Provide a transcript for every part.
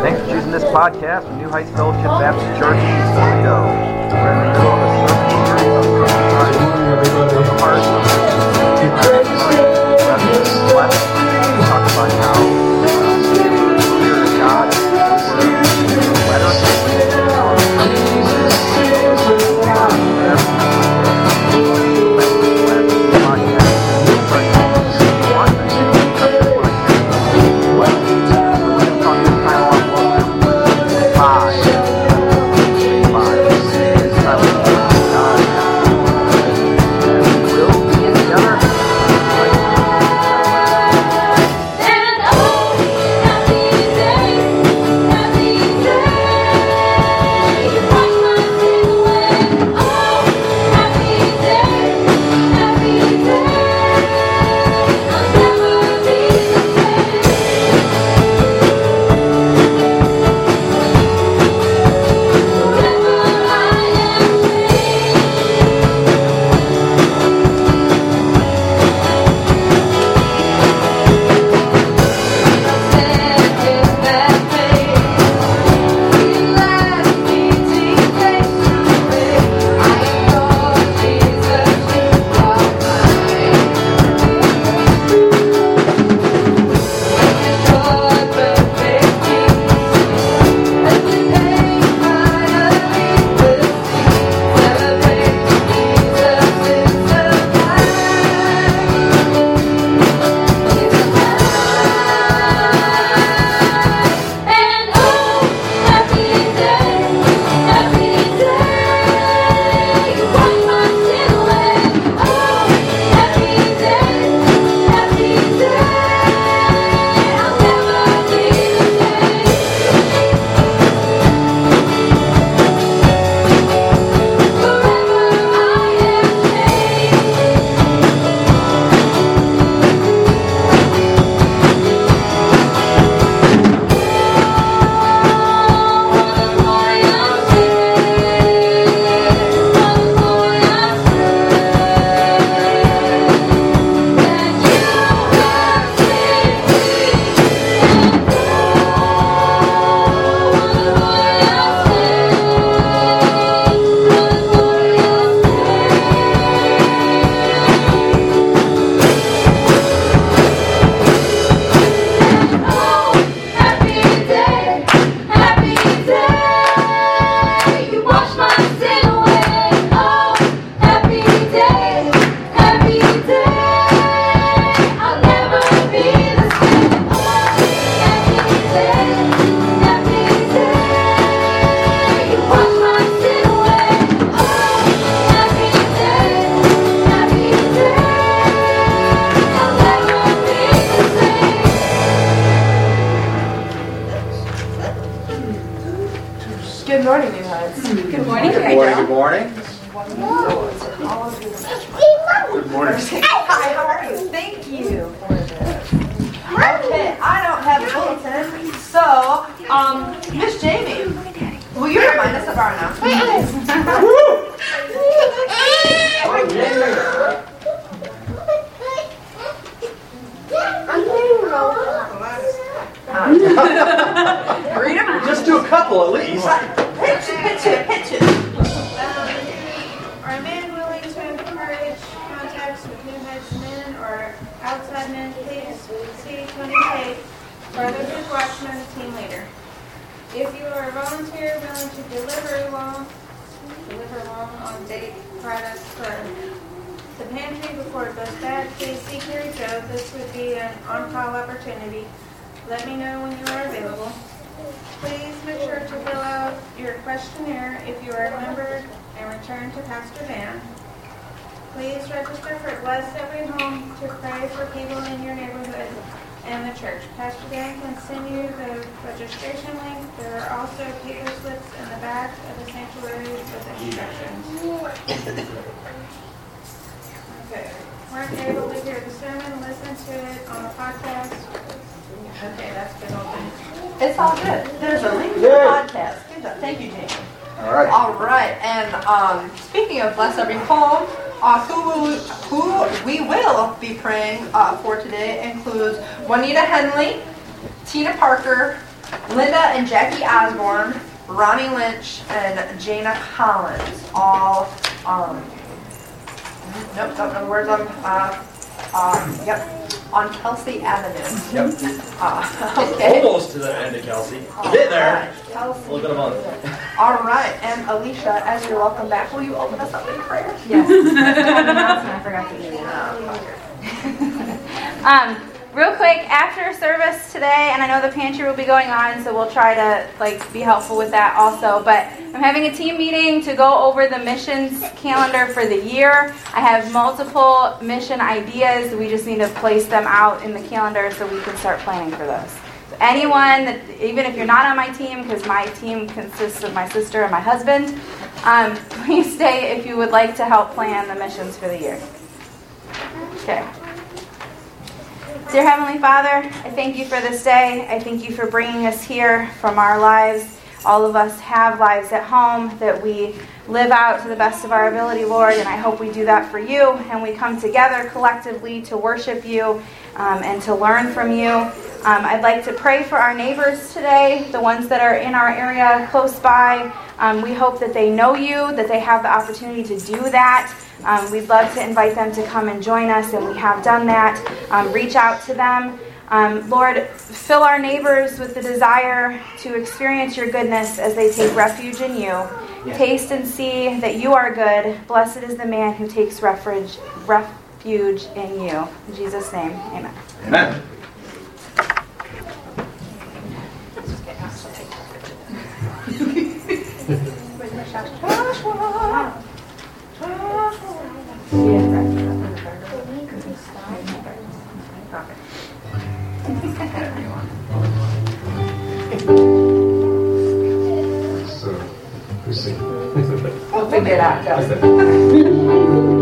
Thanks for choosing this podcast from New Heights Fellowship Baptist Church in Toledo. We're in the middle of a sermon series on the heart of Ah. Read them. Just do a couple at least. Pitch it, pitch it, pitch it. Um, are men willing to encourage contacts with New Heights men or outside men? Please see Tony Tate, Brother Bridge Watchman, team leader. If you are a volunteer willing to deliver long, deliver long on date products for the pantry before it goes bad, please see Carrie Joe. This would be an on-call opportunity. Let me know when you are available. Please make sure to fill out your questionnaire if you are a member and return to Pastor Dan. Please register for Bless Every Home to pray for people in your neighborhood and the church. Pastor Dan can send you the registration link. There are also paper slips in the back of the sanctuary with instructions. Okay, weren't able to hear the sermon, listen to it on the podcast. Okay, that's good. It's all good. There's a link to the podcast. Good job. Thank you, Jamie. All right. All right, and um, speaking of bless every home, uh, who will, who we will be praying uh, for today includes Juanita Henley, Tina Parker, Linda and Jackie Osborne, Ronnie Lynch, and Jana Collins, all, um, nope, don't know where's them, uh, uh, yep, on Kelsey Avenue. Yep. Uh, okay. Almost to the end of Kelsey. A bit there. Alright, Kelsey. A little bit of a. All right, and Alicia, as you're welcome back, will you open us up in prayer? Yes. I forgot to do that. Um, real quick, after service today, and I know the pantry will be going on, so we'll try to like be helpful with that also. But I'm having a team meeting to go over the missions calendar for the year. I have multiple mission ideas. We just need to place them out in the calendar so we can start planning for those. So anyone that, even if you're not on my team, because my team consists of my sister and my husband, um, please stay if you would like to help plan the missions for the year. Okay. Dear Heavenly Father, I thank you for this day. I thank you for bringing us here from our lives. All of us have lives at home that we live out to the best of our ability, Lord, and I hope we do that for you. And we come together collectively to worship you um, and to learn from you. Um, I'd like to pray for our neighbors today, the ones that are in our area close by. Um, we hope that they know you, that they have the opportunity to do that. Um, we'd love to invite them to come and join us, and we have done that. Um, reach out to them. Um, Lord, fill our neighbors with the desire to experience your goodness as they take refuge in you. Taste and see that you are good. Blessed is the man who takes refuge, refuge in you. In Jesus' name, amen. Amen. So, who's singing? We'll figure it out, Joe.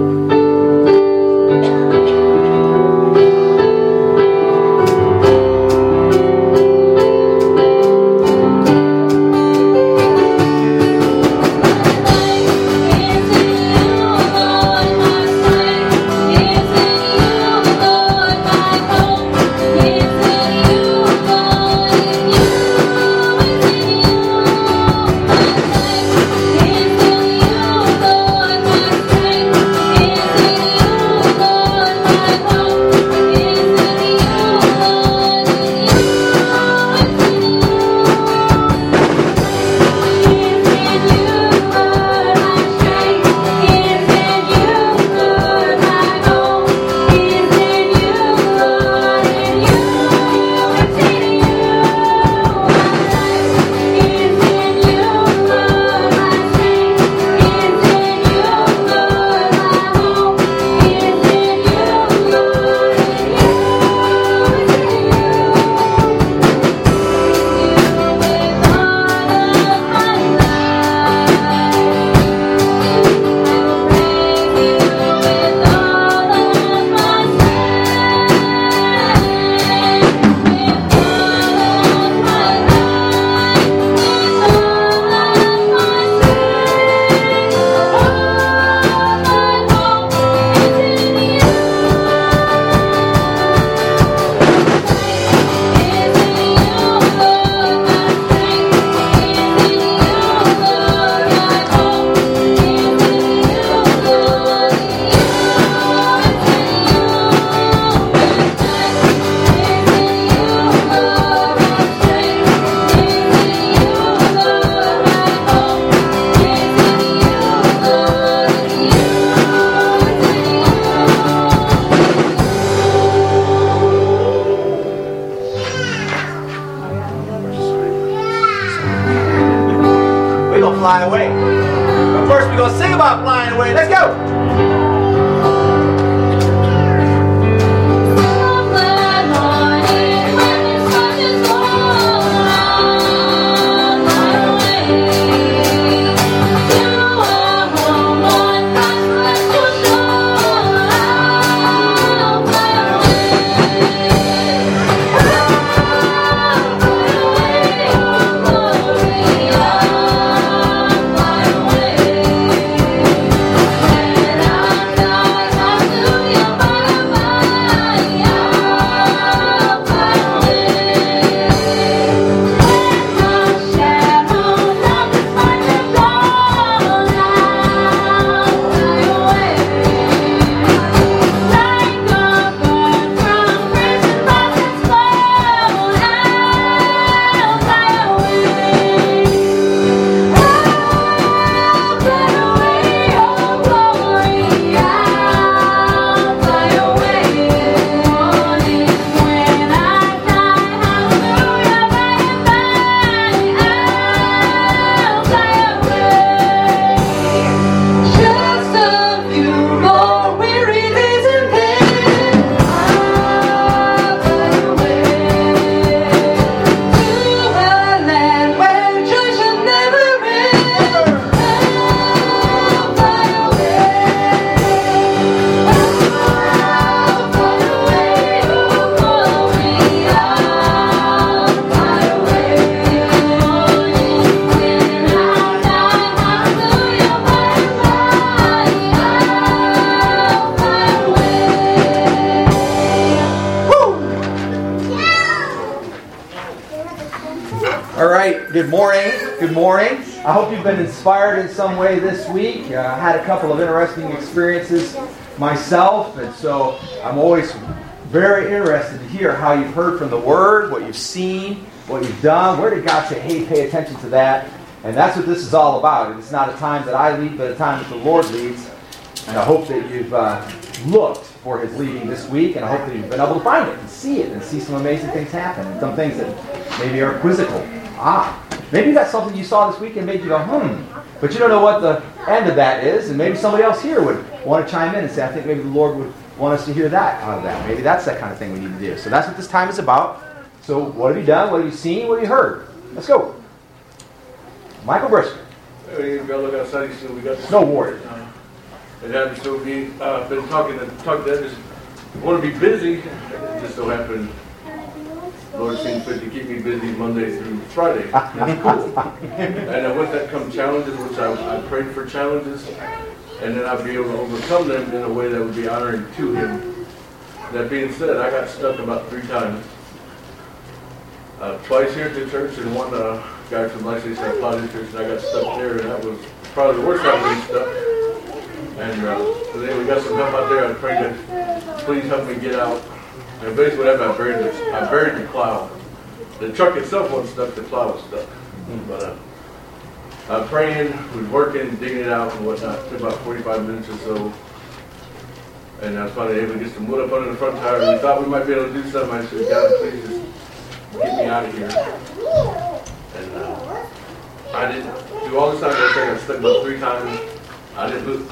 Good morning. Good morning. I hope you've been inspired in some way this week. Uh, I had a couple of interesting experiences myself, and so I'm always very interested to hear how you've heard from the Word, what you've seen, what you've done. Where did God say, hey, pay attention to that? And that's what this is all about. It's not a time that I lead, but a time that the Lord leads. And I hope that you've uh, looked for His leading this week, and I hope that you've been able to find it and see it and see some amazing things happen, and some things that maybe are quizzical ah, maybe that's something you saw this week and made you go, hmm. But you don't know what the end of that is, and maybe somebody else here would want to chime in and say, I think maybe the Lord would want us to hear that out of that. Maybe that's that kind of thing we need to do. So that's what this time is about. So what have you done? What have you seen? What have you heard? Let's go. Michael Brisker. Hey, we got to look outside. So we got Snow Warrior. It happens to be. Uh, been talking to talking to others. Want to be busy. It just so happened Lord seems fit to keep me busy Monday through Friday. That's cool. and with that come challenges, which I, I prayed for challenges, and then I'd be able to overcome them in a way that would be honoring to Him. That being said, I got stuck about three times. Uh, twice here at the church, and one uh, guy from Lexington. Claudia Church, and I got stuck there, and that was probably the worst time being stuck. And uh, so then we got some help out there. I prayed that please help me get out and basically what happened, I buried the, I buried the plow. The truck itself wasn't stuck, the plow was stuck. But uh, I'm praying, was working, digging it out and whatnot. It took about 45 minutes or so. And I was finally able to get some wood up under the front tire. And we thought we might be able to do something. I said, God, please just get me out of here. And uh, I didn't do all this time. I think I stuck about three times. I didn't lose,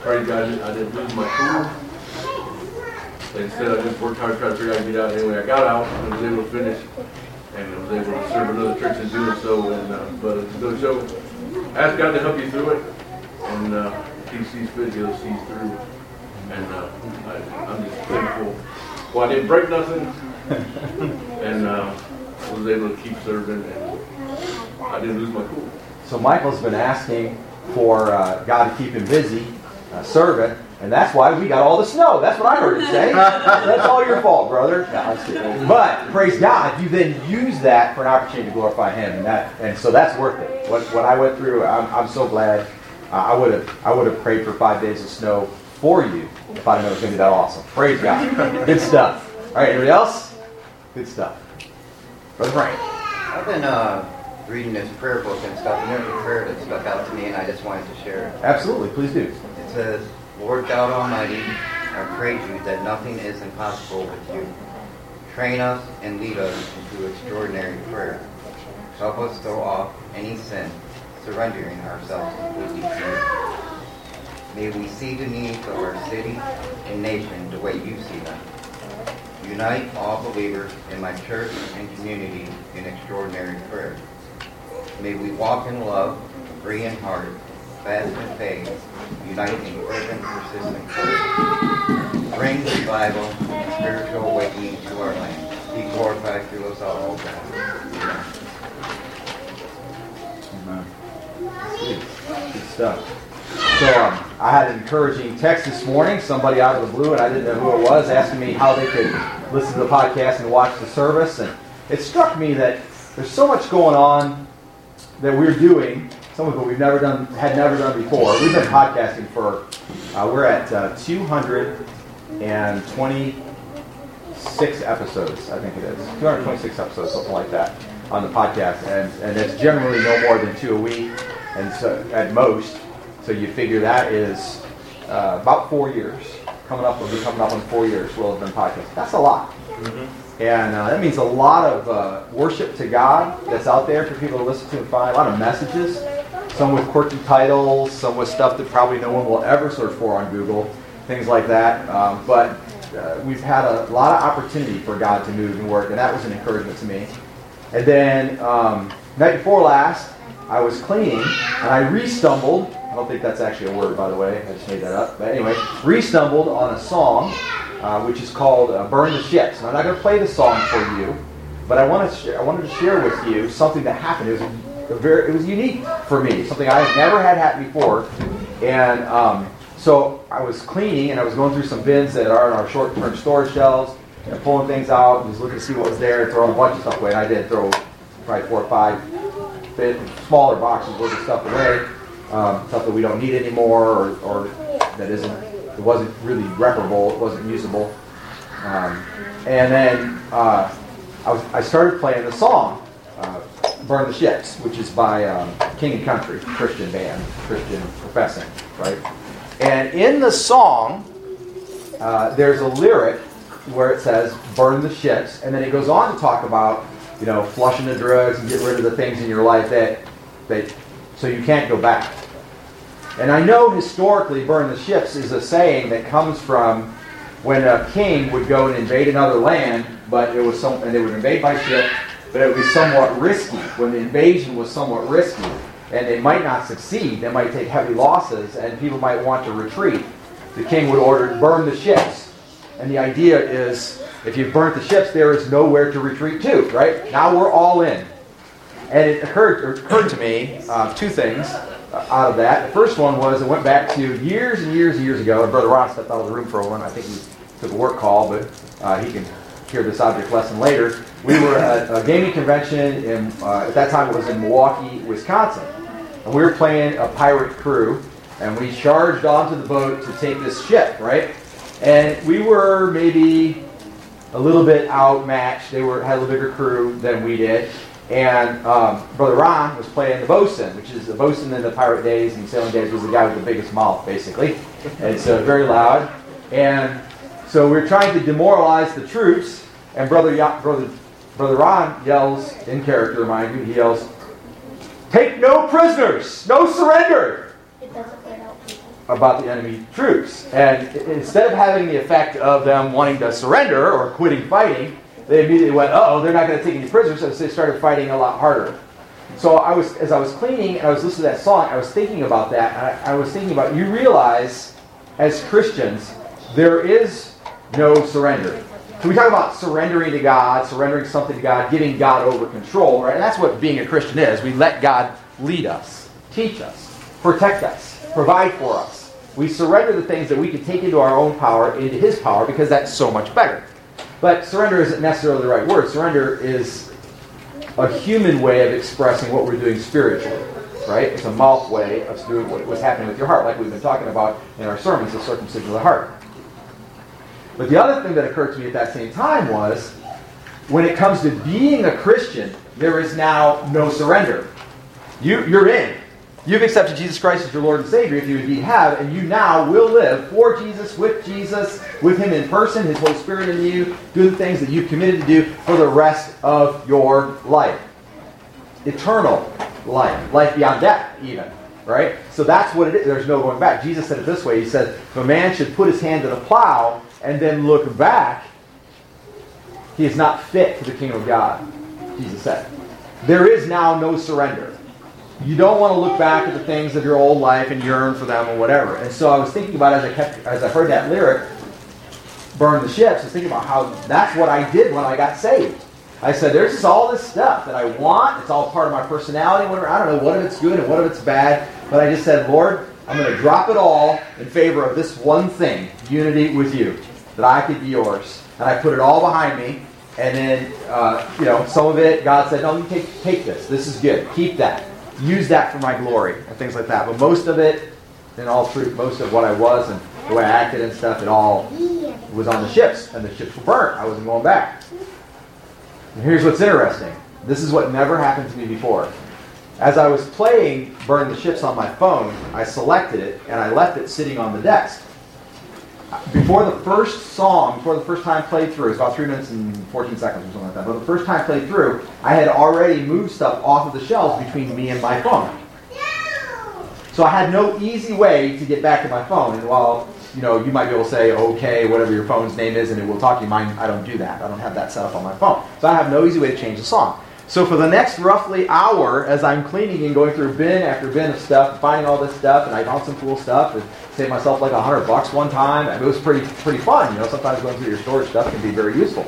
praise God, I didn't lose my cool. Instead, I just worked hard trying to figure out how to get out. Anyway, I got out and was able to finish, and I was able to serve another church in doing so. And uh, but it's a good show. Ask God to help you through it, and uh, He sees fit, He'll see through. And uh, I, I'm just thankful. Well, I didn't break nothing, and uh, was able to keep serving, and I didn't lose my cool. So Michael's been asking for uh, God to keep him busy, uh, serving. And that's why we got all the snow. That's what I heard him say. that's all your fault, brother. No, but praise God, you then use that for an opportunity to glorify Him, and that, and so that's worth it. What, what I went through, I'm, I'm so glad. Uh, I would have I would have prayed for five days of snow for you if I knew it was going to be that awesome. Praise God. Good stuff. All right, anybody else? Good stuff. Brother Frank. I've been uh, reading this prayer book and stuff, and there's a prayer that stuck out to me, and I just wanted to share it. Absolutely, please do. It says, Lord God Almighty, I praise you that nothing is impossible with you. Train us and lead us into extraordinary prayer. Help us throw off any sin, surrendering ourselves completely to you. May we see the needs of our city and nation the way you see them. Unite all believers in my church and community in extraordinary prayer. May we walk in love, free in heart, in faith, uniting fervent, persistent prayer. Bring revival and spiritual awakening to our land. Be glorified through us all. Amen. Good, good stuff. So um, I had an encouraging text this morning. Somebody out of the blue, and I didn't know who it was, asking me how they could listen to the podcast and watch the service. And it struck me that there's so much going on that we're doing some of it we've never done, had never done before. We've been podcasting for, uh, we're at uh, 226 episodes, I think it is. 226 episodes, something like that, on the podcast. And, and it's generally no more than two a week, and so at most. So you figure that is uh, about four years. Coming up, we'll be coming up on four years. We'll have been podcasting. That's a lot. Mm-hmm. And uh, that means a lot of uh, worship to God that's out there for people to listen to and find. A lot of messages some with quirky titles, some with stuff that probably no one will ever search for on Google, things like that. Um, but uh, we've had a lot of opportunity for God to move and work, and that was an encouragement to me. And then um, night before last, I was cleaning, and I re-stumbled. I don't think that's actually a word, by the way. I just made that up. But anyway, re-stumbled on a song, uh, which is called uh, "Burn the Ships." And I'm not going to play the song for you, but I wanted to, I wanted to share with you something that happened. It was very, it was unique for me, something I had never had happen before. And um, so I was cleaning and I was going through some bins that are in our short-term storage shelves and pulling things out and just looking to see what was there and throwing a bunch of stuff away. And I did throw probably four or five smaller boxes worth of stuff away, um, stuff that we don't need anymore, or, or that isn't, it wasn't really reparable, it wasn't usable. Um, and then uh, I, was, I started playing the song, uh, Burn the Ships, which is by um, King and Country, Christian band, Christian professing, right? And in the song, uh, there's a lyric where it says, burn the ships, and then it goes on to talk about, you know, flushing the drugs and get rid of the things in your life that, that so you can't go back. And I know historically, burn the ships is a saying that comes from when a king would go and invade another land, but it was some, and they would invade by ship, but it would be somewhat risky. When the invasion was somewhat risky, and they might not succeed, they might take heavy losses, and people might want to retreat. The king would order burn the ships, and the idea is if you've burnt the ships, there is nowhere to retreat to. Right now, we're all in. And it occurred, it occurred to me uh, two things out of that. The first one was it went back to years and years and years ago. And Brother Ross stepped out of the room for a moment. I think he took a work call, but uh, he can hear this object lesson later. We were at a gaming convention in uh, at that time it was in Milwaukee, Wisconsin, and we were playing a pirate crew, and we charged onto the boat to take this ship, right? And we were maybe a little bit outmatched. They were had a bigger crew than we did. And um, Brother Ron was playing the bosun, which is the bosun in the pirate days and sailing days was the guy with the biggest mouth, basically. And so very loud. And so we're trying to demoralize the troops. And Brother Brother Brother Ron yells in character, mind you, he yells, "Take no prisoners, no surrender." About the enemy troops. And instead of having the effect of them wanting to surrender or quitting fighting, they immediately went, oh, they're not going to take any prisoners, so they started fighting a lot harder. So I was, as I was cleaning and I was listening to that song, I was thinking about that. I, I was thinking about you realize, as Christians, there is no surrender. So we talk about surrendering to God, surrendering something to God, giving God over control, right? And that's what being a Christian is. We let God lead us, teach us, protect us, provide for us. We surrender the things that we can take into our own power, into His power, because that's so much better. But surrender isn't necessarily the right word. Surrender is a human way of expressing what we're doing spiritually, right? It's a mouth way of doing what's happening with your heart, like we've been talking about in our sermons, the circumcision of the heart. But the other thing that occurred to me at that same time was when it comes to being a Christian, there is now no surrender. You, you're in. You've accepted Jesus Christ as your Lord and Savior, if you indeed have, and you now will live for Jesus, with Jesus, with Him in person, His Holy Spirit in you, do the things that you've committed to do for the rest of your life. Eternal life, life beyond death, even. Right? So that's what it is. There's no going back. Jesus said it this way He said, If a man should put his hand to the plow and then look back, he is not fit for the kingdom of God. Jesus said. There is now no surrender you don't want to look back at the things of your old life and yearn for them or whatever. And so I was thinking about as I kept as I heard that lyric, burn the ships, I was thinking about how that's what I did when I got saved. I said, there's all this stuff that I want. It's all part of my personality. Whatever. I don't know what if it's good and what if it's bad. But I just said, Lord, I'm going to drop it all in favor of this one thing, unity with you, that I could be yours. And I put it all behind me. And then, uh, you know, some of it, God said, no, you take, take this. This is good. Keep that use that for my glory and things like that. But most of it, in all truth, most of what I was and the way I acted and stuff, it all was on the ships, and the ships were burnt. I wasn't going back. And here's what's interesting. This is what never happened to me before. As I was playing Burn the Ships on my phone, I selected it and I left it sitting on the desk before the first song, before the first time played through, it's about three minutes and 14 seconds or something like that, but the first time played through, I had already moved stuff off of the shelves between me and my phone. So I had no easy way to get back to my phone. And while you know, you might be able to say, okay, whatever your phone's name is, and it will talk to you. Mine, I don't do that. I don't have that set up on my phone. So I have no easy way to change the song. So for the next roughly hour, as I'm cleaning and going through bin after bin of stuff, finding all this stuff, and I found some cool stuff, and saved myself like a hundred bucks one time. I mean, it was pretty pretty fun. You know, sometimes going through your storage stuff can be very useful.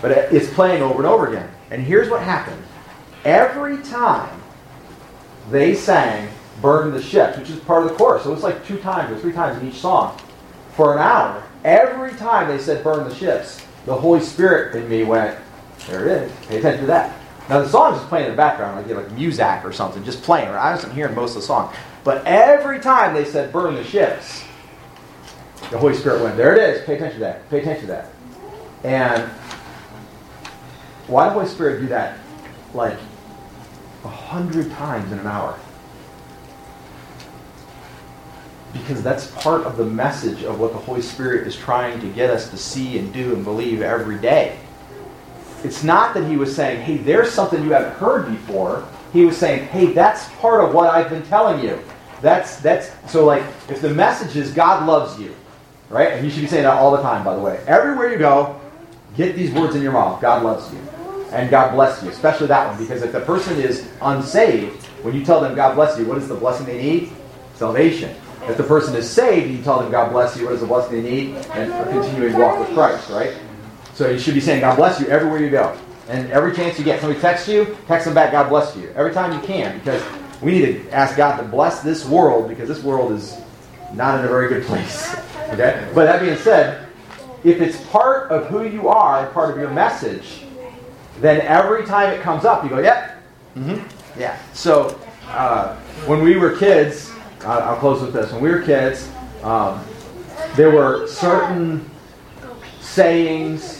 But it's playing over and over again. And here's what happened: every time they sang "Burn the Ships," which is part of the chorus, so it was like two times or three times in each song, for an hour. Every time they said "Burn the Ships," the Holy Spirit in me went, "There it is. Pay attention to that." Now the song is playing in the background, like you know, like Muzak or something, just playing. Right? I wasn't hearing most of the song, but every time they said "burn the ships," the Holy Spirit went, "There it is. Pay attention to that. Pay attention to that." And why did the Holy Spirit do that, like a hundred times in an hour? Because that's part of the message of what the Holy Spirit is trying to get us to see and do and believe every day. It's not that he was saying, hey, there's something you haven't heard before. He was saying, hey, that's part of what I've been telling you. That's that's so like if the message is God loves you, right? And you should be saying that all the time, by the way. Everywhere you go, get these words in your mouth. God loves you. And God bless you, especially that one, because if the person is unsaved, when you tell them God bless you, what is the blessing they need? Salvation. If the person is saved, you tell them God bless you, what is the blessing they need? And a continuing walk with Christ, right? So you should be saying God bless you everywhere you go. And every chance you get, somebody texts you, text them back, God bless you. Every time you can, because we need to ask God to bless this world, because this world is not in a very good place. Okay? But that being said, if it's part of who you are, part of your message, then every time it comes up, you go, yep, mm-hmm, yeah. So uh, when we were kids, I'll, I'll close with this. When we were kids, um, there were certain sayings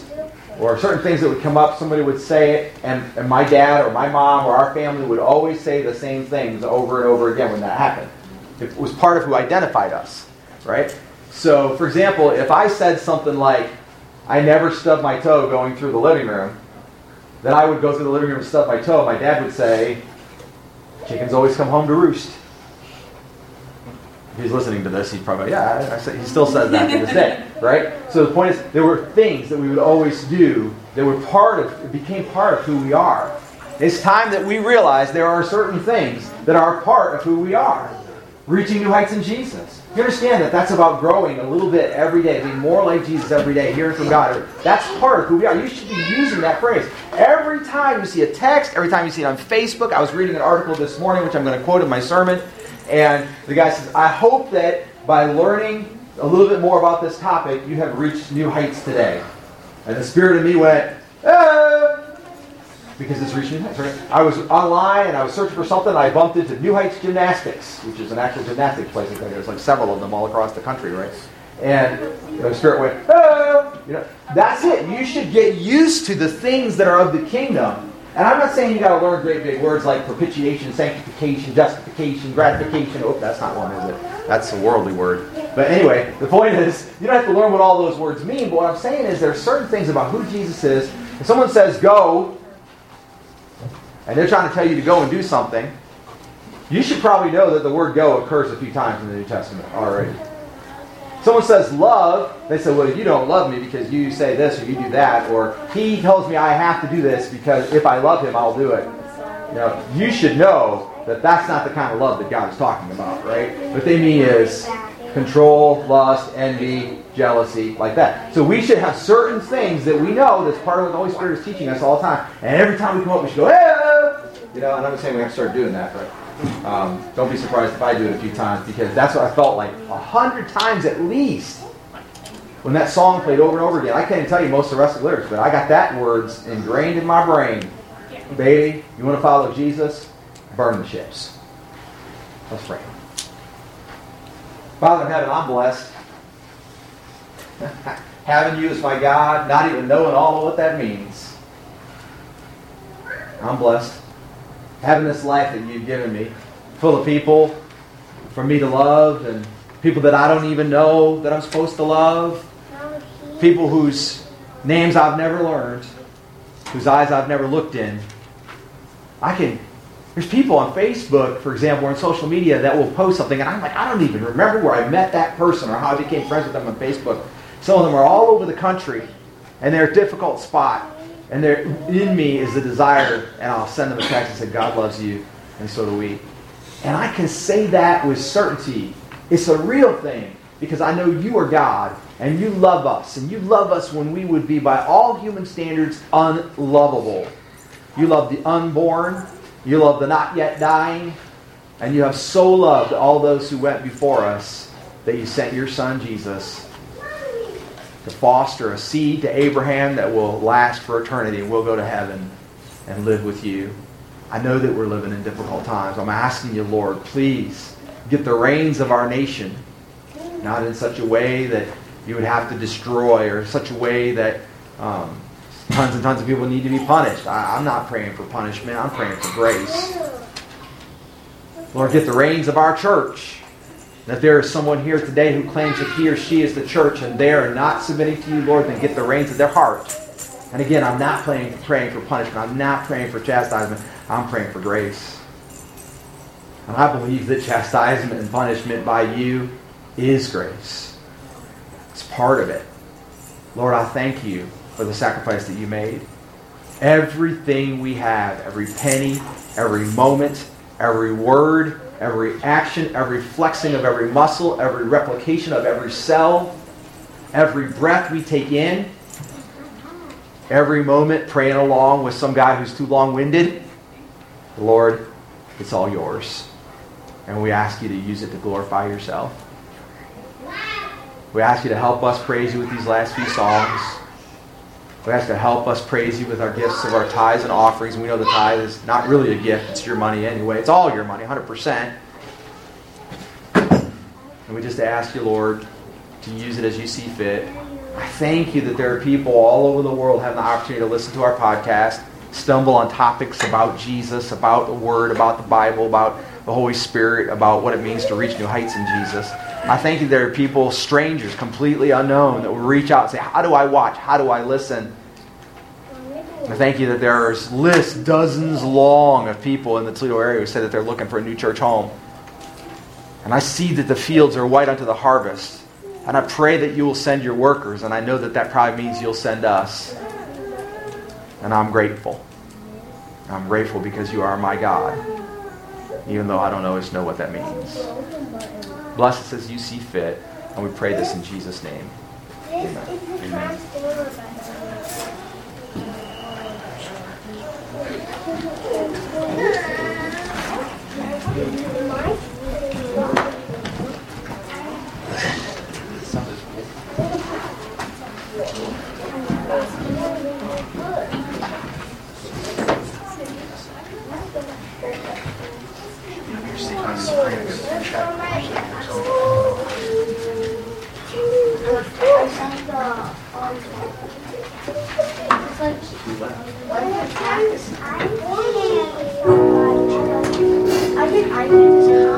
or certain things that would come up. Somebody would say it, and, and my dad or my mom or our family would always say the same things over and over again when that happened. It was part of who identified us, right? So, for example, if I said something like, I never stubbed my toe going through the living room, then I would go through the living room and stub my toe. My dad would say, Chickens always come home to roost. If he's listening to this, he's probably, yeah, I, I say, he still says that to this day, right? So the point is, there were things that we would always do that were part of, it became part of who we are. It's time that we realize there are certain things that are part of who we are. Reaching new heights in Jesus. You understand that that's about growing a little bit every day, being more like Jesus every day, hearing from God. That's part of who we are. You should be using that phrase. Every time you see a text, every time you see it on Facebook, I was reading an article this morning, which I'm going to quote in my sermon, and the guy says, I hope that by learning a little bit more about this topic, you have reached new heights today. And the spirit of me went, ah, because it's reaching new heights. Right? I was online and I was searching for something. I bumped into New Heights Gymnastics, which is an actual gymnastics place. There's like several of them all across the country, right? And the spirit went, ah, you know, that's it. You should get used to the things that are of the kingdom and I'm not saying you got to learn great big words like propitiation, sanctification, justification, gratification. Oh, that's not one, is it? That's a worldly word. But anyway, the point is, you don't have to learn what all those words mean. But what I'm saying is, there are certain things about who Jesus is. If someone says go, and they're trying to tell you to go and do something, you should probably know that the word go occurs a few times in the New Testament already. Someone says love, they say, well, you don't love me because you say this or you do that, or he tells me I have to do this because if I love him, I'll do it. You know, you should know that that's not the kind of love that God is talking about, right? What they mean is control, lust, envy, jealousy, like that. So we should have certain things that we know that's part of what the Holy Spirit is teaching us all the time. And every time we come up, we should go, hey! You know, and I'm not saying we have to start doing that, but um, don't be surprised if I do it a few times because that's what I felt like a hundred times at least when that song played over and over again. I can't even tell you most of the rest of the lyrics, but I got that words ingrained in my brain. Baby, you want to follow Jesus? Burn the ships. Let's pray. Father in heaven, I'm blessed. Having you as my God, not even knowing all of what that means. I'm blessed having this life that you've given me, full of people for me to love and people that I don't even know that I'm supposed to love, people whose names I've never learned, whose eyes I've never looked in. I can. There's people on Facebook, for example, or on social media that will post something, and I'm like, I don't even remember where I met that person or how I became friends with them on Facebook. Some of them are all over the country, and they're a difficult spot. And there in me is the desire, and I'll send them a text and say, God loves you, and so do we. And I can say that with certainty. It's a real thing because I know you are God and you love us. And you love us when we would be, by all human standards, unlovable. You love the unborn, you love the not yet dying, and you have so loved all those who went before us that you sent your son Jesus to foster a seed to Abraham that will last for eternity and we'll go to heaven. and live with you. I know that we're living in difficult times. I'm asking you, Lord, please get the reins of our nation, not in such a way that you would have to destroy or such a way that um, tons and tons of people need to be punished. I, I'm not praying for punishment, I'm praying for grace. Lord, get the reins of our church. That there is someone here today who claims that he or she is the church and they are not submitting to you, Lord, then get the reins of their heart. And again, I'm not praying, praying for punishment. I'm not praying for chastisement. I'm praying for grace. And I believe that chastisement and punishment by you is grace. It's part of it. Lord, I thank you for the sacrifice that you made. Everything we have, every penny, every moment, every word, every action, every flexing of every muscle, every replication of every cell, every breath we take in, every moment praying along with some guy who's too long winded, Lord, it's all yours. And we ask you to use it to glorify yourself. We ask you to help us praise you with these last few songs. We ask to help us praise you with our gifts of our tithes and offerings. We know the tithe is not really a gift, it's your money anyway. It's all your money, 100%. And we just ask you, Lord, to use it as you see fit. I thank you that there are people all over the world having the opportunity to listen to our podcast, stumble on topics about Jesus, about the Word, about the Bible, about the Holy Spirit, about what it means to reach new heights in Jesus. I thank you that there are people, strangers, completely unknown, that will reach out and say, How do I watch? How do I listen? I thank you that there's lists dozens long of people in the Toledo area who say that they're looking for a new church home. And I see that the fields are white unto the harvest. And I pray that you will send your workers, and I know that that probably means you'll send us. And I'm grateful. I'm grateful because you are my God, even though I don't always know what that means. Bless us as you see fit, and we pray this in Jesus' name. Amen. Amen. This is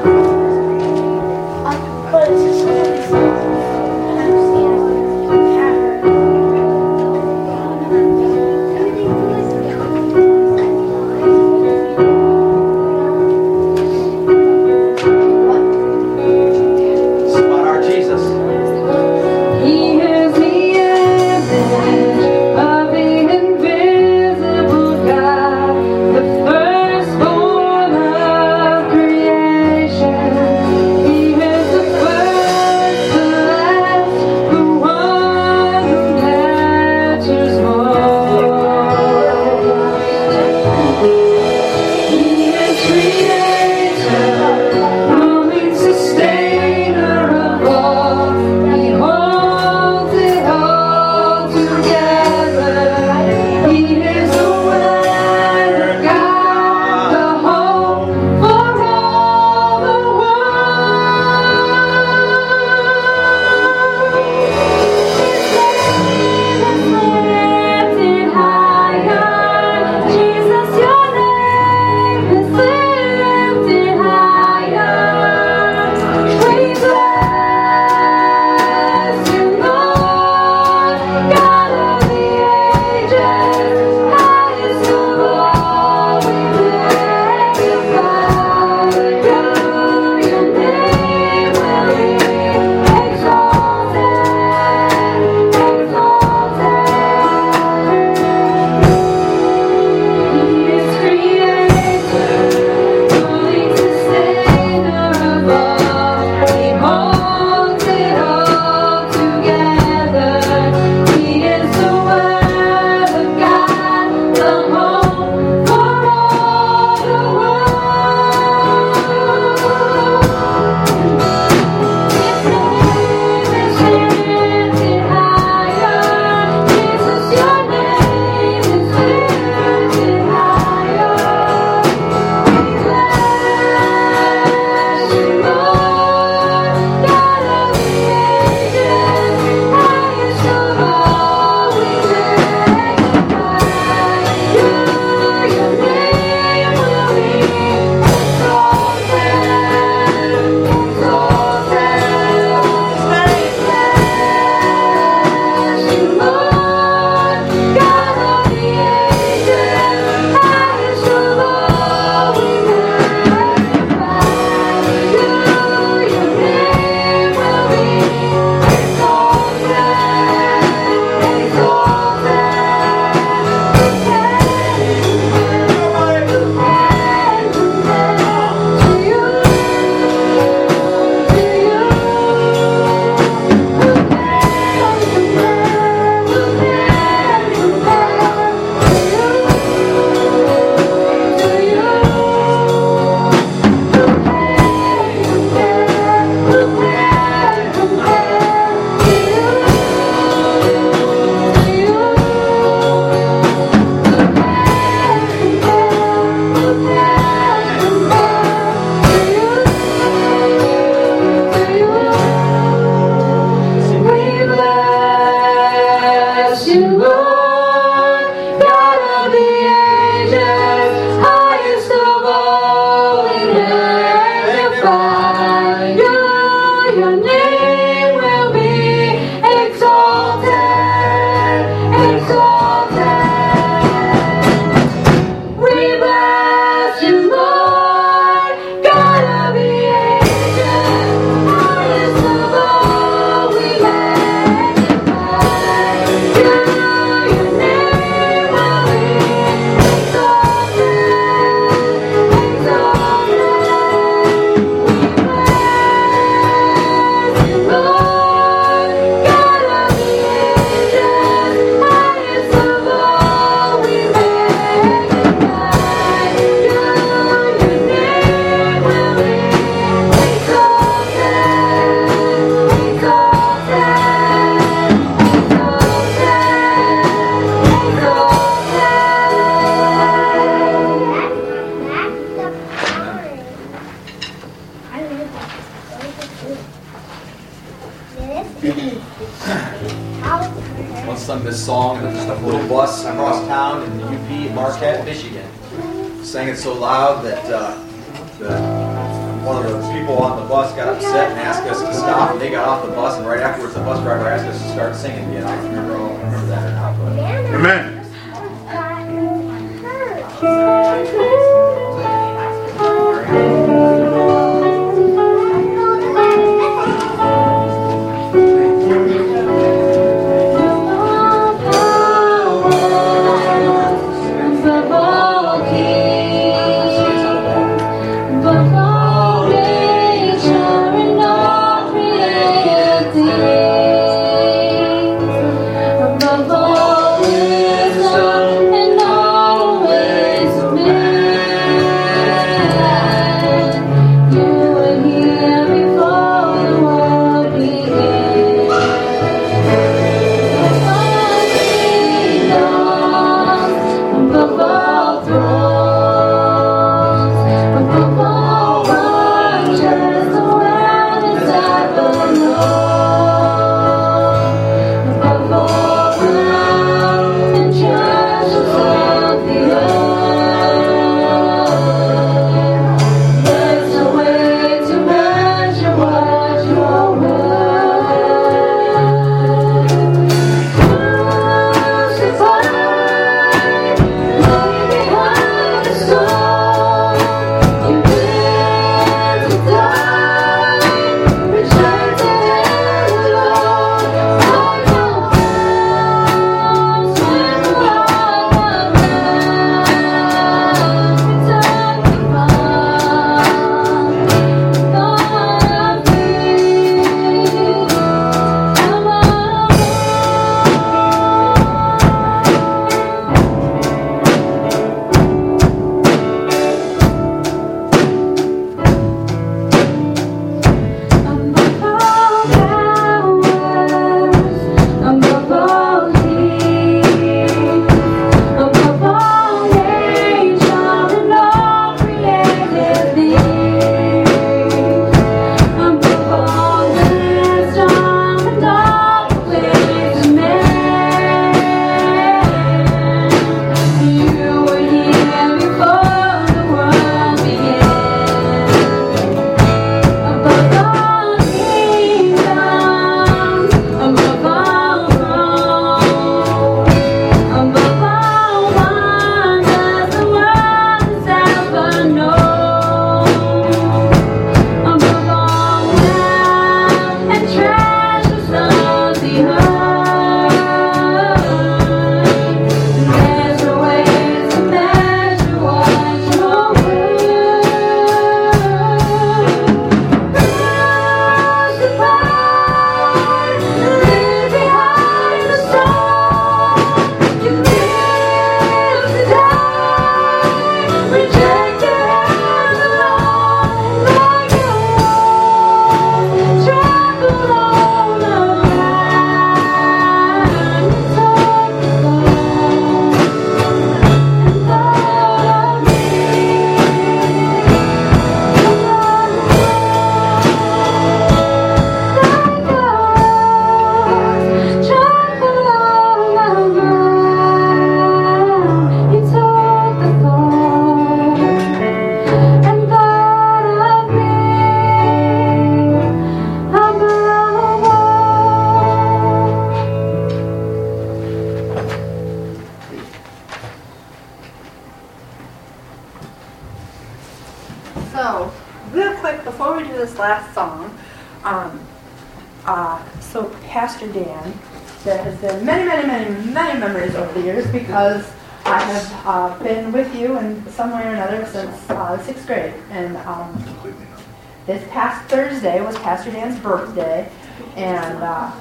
Dan's birthday, and uh,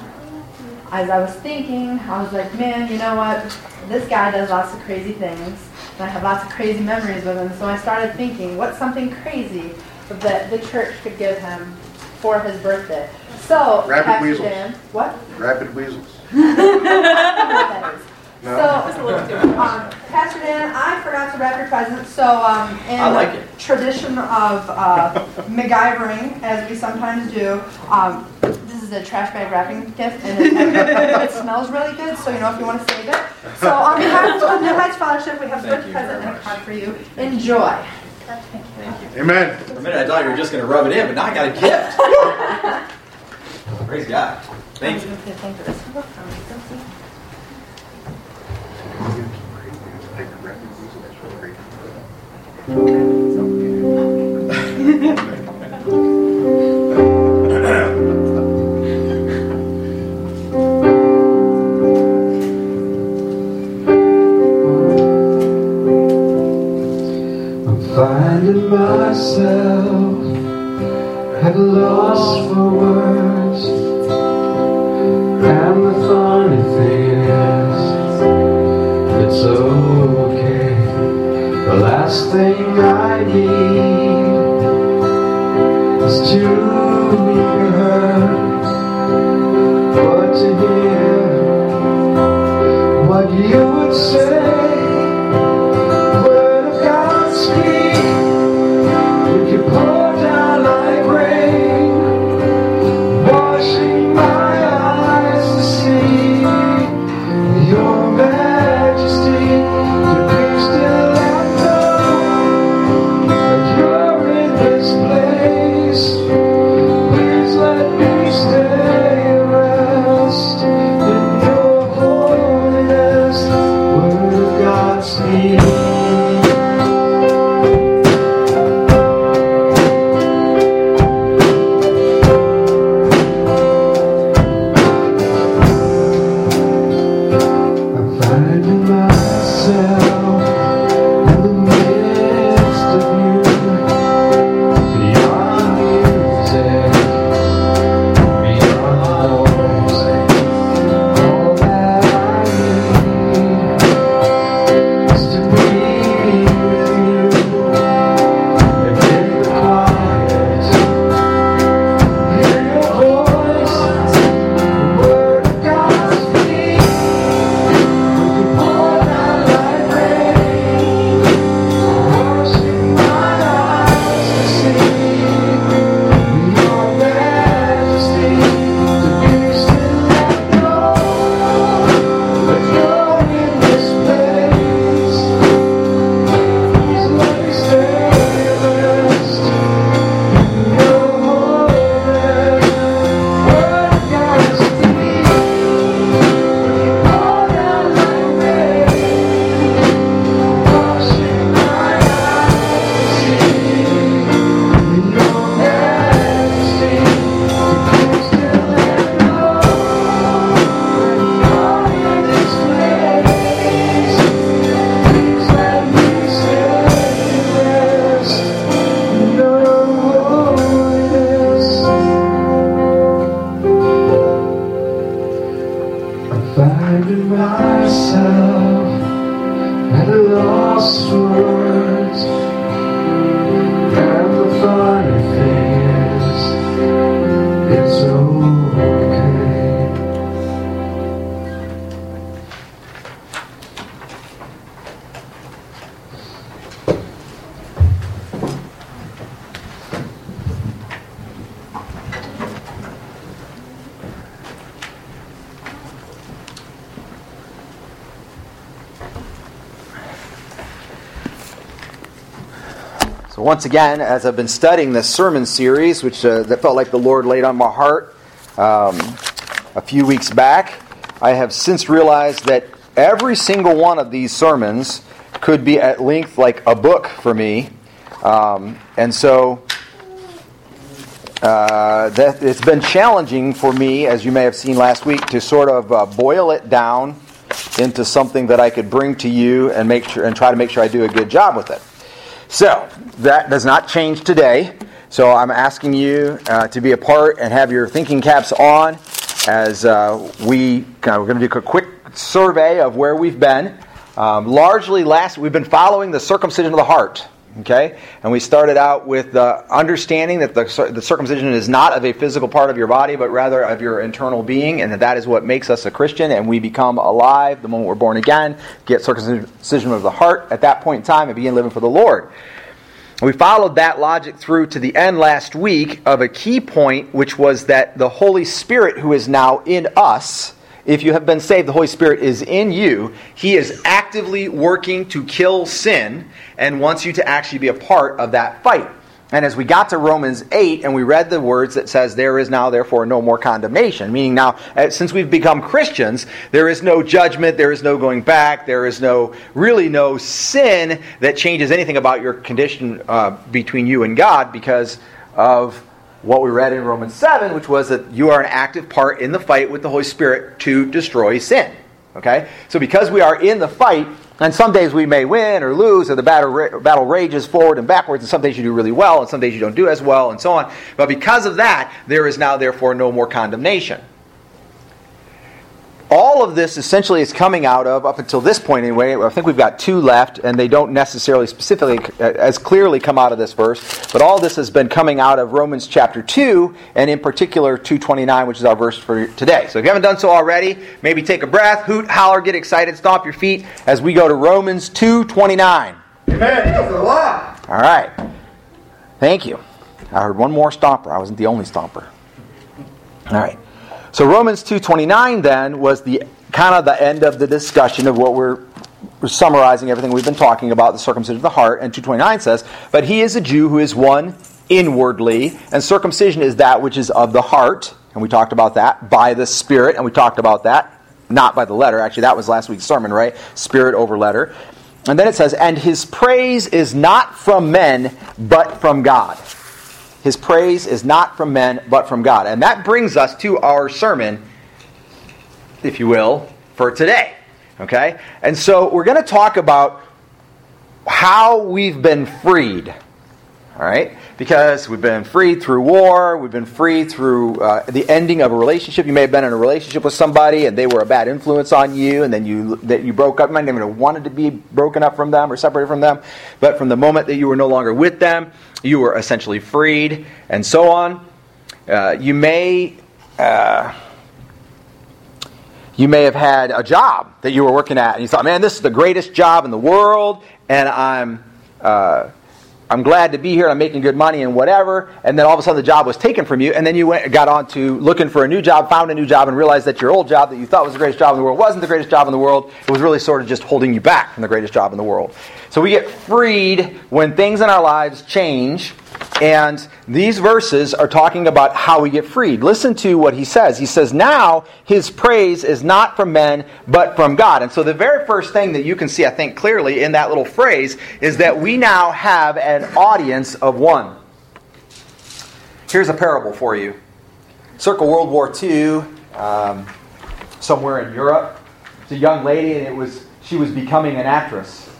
as I was thinking, I was like, man, you know what? This guy does lots of crazy things, and I have lots of crazy memories with him. So I started thinking, what's something crazy that the church could give him for his birthday? So, Rapid Pastor weasels. Dan, what? Rapid weasels. No. So um, Pastor Dan, I forgot to wrap your present. So um, in like the it. tradition of uh, MacGyvering, as we sometimes do, um, this is a trash bag wrapping gift, and it, it, smells really good. So you know if you want to save it. So on behalf of the High Scholarship, we have a good present and a card for you. Enjoy. Thank you. Amen. For a minute, I thought you were just going to rub it in, but now I got a gift. Praise God. Thank you. Finding myself at a loss for words. Last thing I need is to be heard, but to hear what you would say. Once again, as I've been studying this sermon series, which uh, that felt like the Lord laid on my heart um, a few weeks back, I have since realized that every single one of these sermons could be at length like a book for me, um, and so uh, that it's been challenging for me, as you may have seen last week, to sort of uh, boil it down into something that I could bring to you and make sure and try to make sure I do a good job with it. So that does not change today. So I'm asking you uh, to be a part and have your thinking caps on as uh, we uh, we're going to do a quick survey of where we've been. Um, largely, last we've been following the circumcision of the heart. Okay, and we started out with the understanding that the, the circumcision is not of a physical part of your body, but rather of your internal being, and that that is what makes us a Christian, and we become alive the moment we're born again, get circumcision of the heart at that point in time, and begin living for the Lord. We followed that logic through to the end last week of a key point, which was that the Holy Spirit, who is now in us, if you have been saved, the Holy Spirit is in you. He is actively working to kill sin and wants you to actually be a part of that fight. And as we got to Romans 8 and we read the words that says, There is now, therefore, no more condemnation, meaning now, uh, since we've become Christians, there is no judgment, there is no going back, there is no, really no sin that changes anything about your condition uh, between you and God because of what we read in Romans 7, which was that you are an active part in the fight with the Holy Spirit to destroy sin. Okay? So because we are in the fight, and some days we may win or lose, or the battle, battle rages forward and backwards, and some days you do really well, and some days you don't do as well, and so on. But because of that, there is now, therefore, no more condemnation. All of this essentially is coming out of, up until this point anyway, I think we've got two left, and they don't necessarily specifically uh, as clearly come out of this verse, but all this has been coming out of Romans chapter 2, and in particular 229, which is our verse for today. So if you haven't done so already, maybe take a breath, hoot, holler, get excited, stomp your feet as we go to Romans 229. Amen. All right. Thank you. I heard one more stomper. I wasn't the only stomper. All right. So Romans 2:29 then was the kind of the end of the discussion of what we're, we're summarizing everything we've been talking about the circumcision of the heart and 229 says, "But he is a Jew who is one inwardly, and circumcision is that which is of the heart." And we talked about that by the spirit, and we talked about that not by the letter. Actually, that was last week's sermon, right? Spirit over letter. And then it says, "And his praise is not from men, but from God." His praise is not from men, but from God. And that brings us to our sermon, if you will, for today. Okay? And so we're going to talk about how we've been freed. All right? Because we've been freed through war, we've been freed through uh, the ending of a relationship. You may have been in a relationship with somebody and they were a bad influence on you, and then you that you broke up. You might not even have wanted to be broken up from them or separated from them, but from the moment that you were no longer with them, you were essentially freed, and so on. Uh, you may. Uh, you may have had a job that you were working at, and you thought, "Man, this is the greatest job in the world," and I'm uh, I'm glad to be here. I'm making good money and whatever. And then all of a sudden the job was taken from you, and then you went got on to looking for a new job, found a new job, and realized that your old job that you thought was the greatest job in the world wasn't the greatest job in the world. It was really sort of just holding you back from the greatest job in the world. So we get freed when things in our lives change. And these verses are talking about how we get freed. Listen to what he says. He says, Now his praise is not from men, but from God. And so the very first thing that you can see, I think, clearly in that little phrase is that we now have an audience of one. Here's a parable for you. Circle World War II, um, somewhere in Europe. It's a young lady, and it was she was becoming an actress.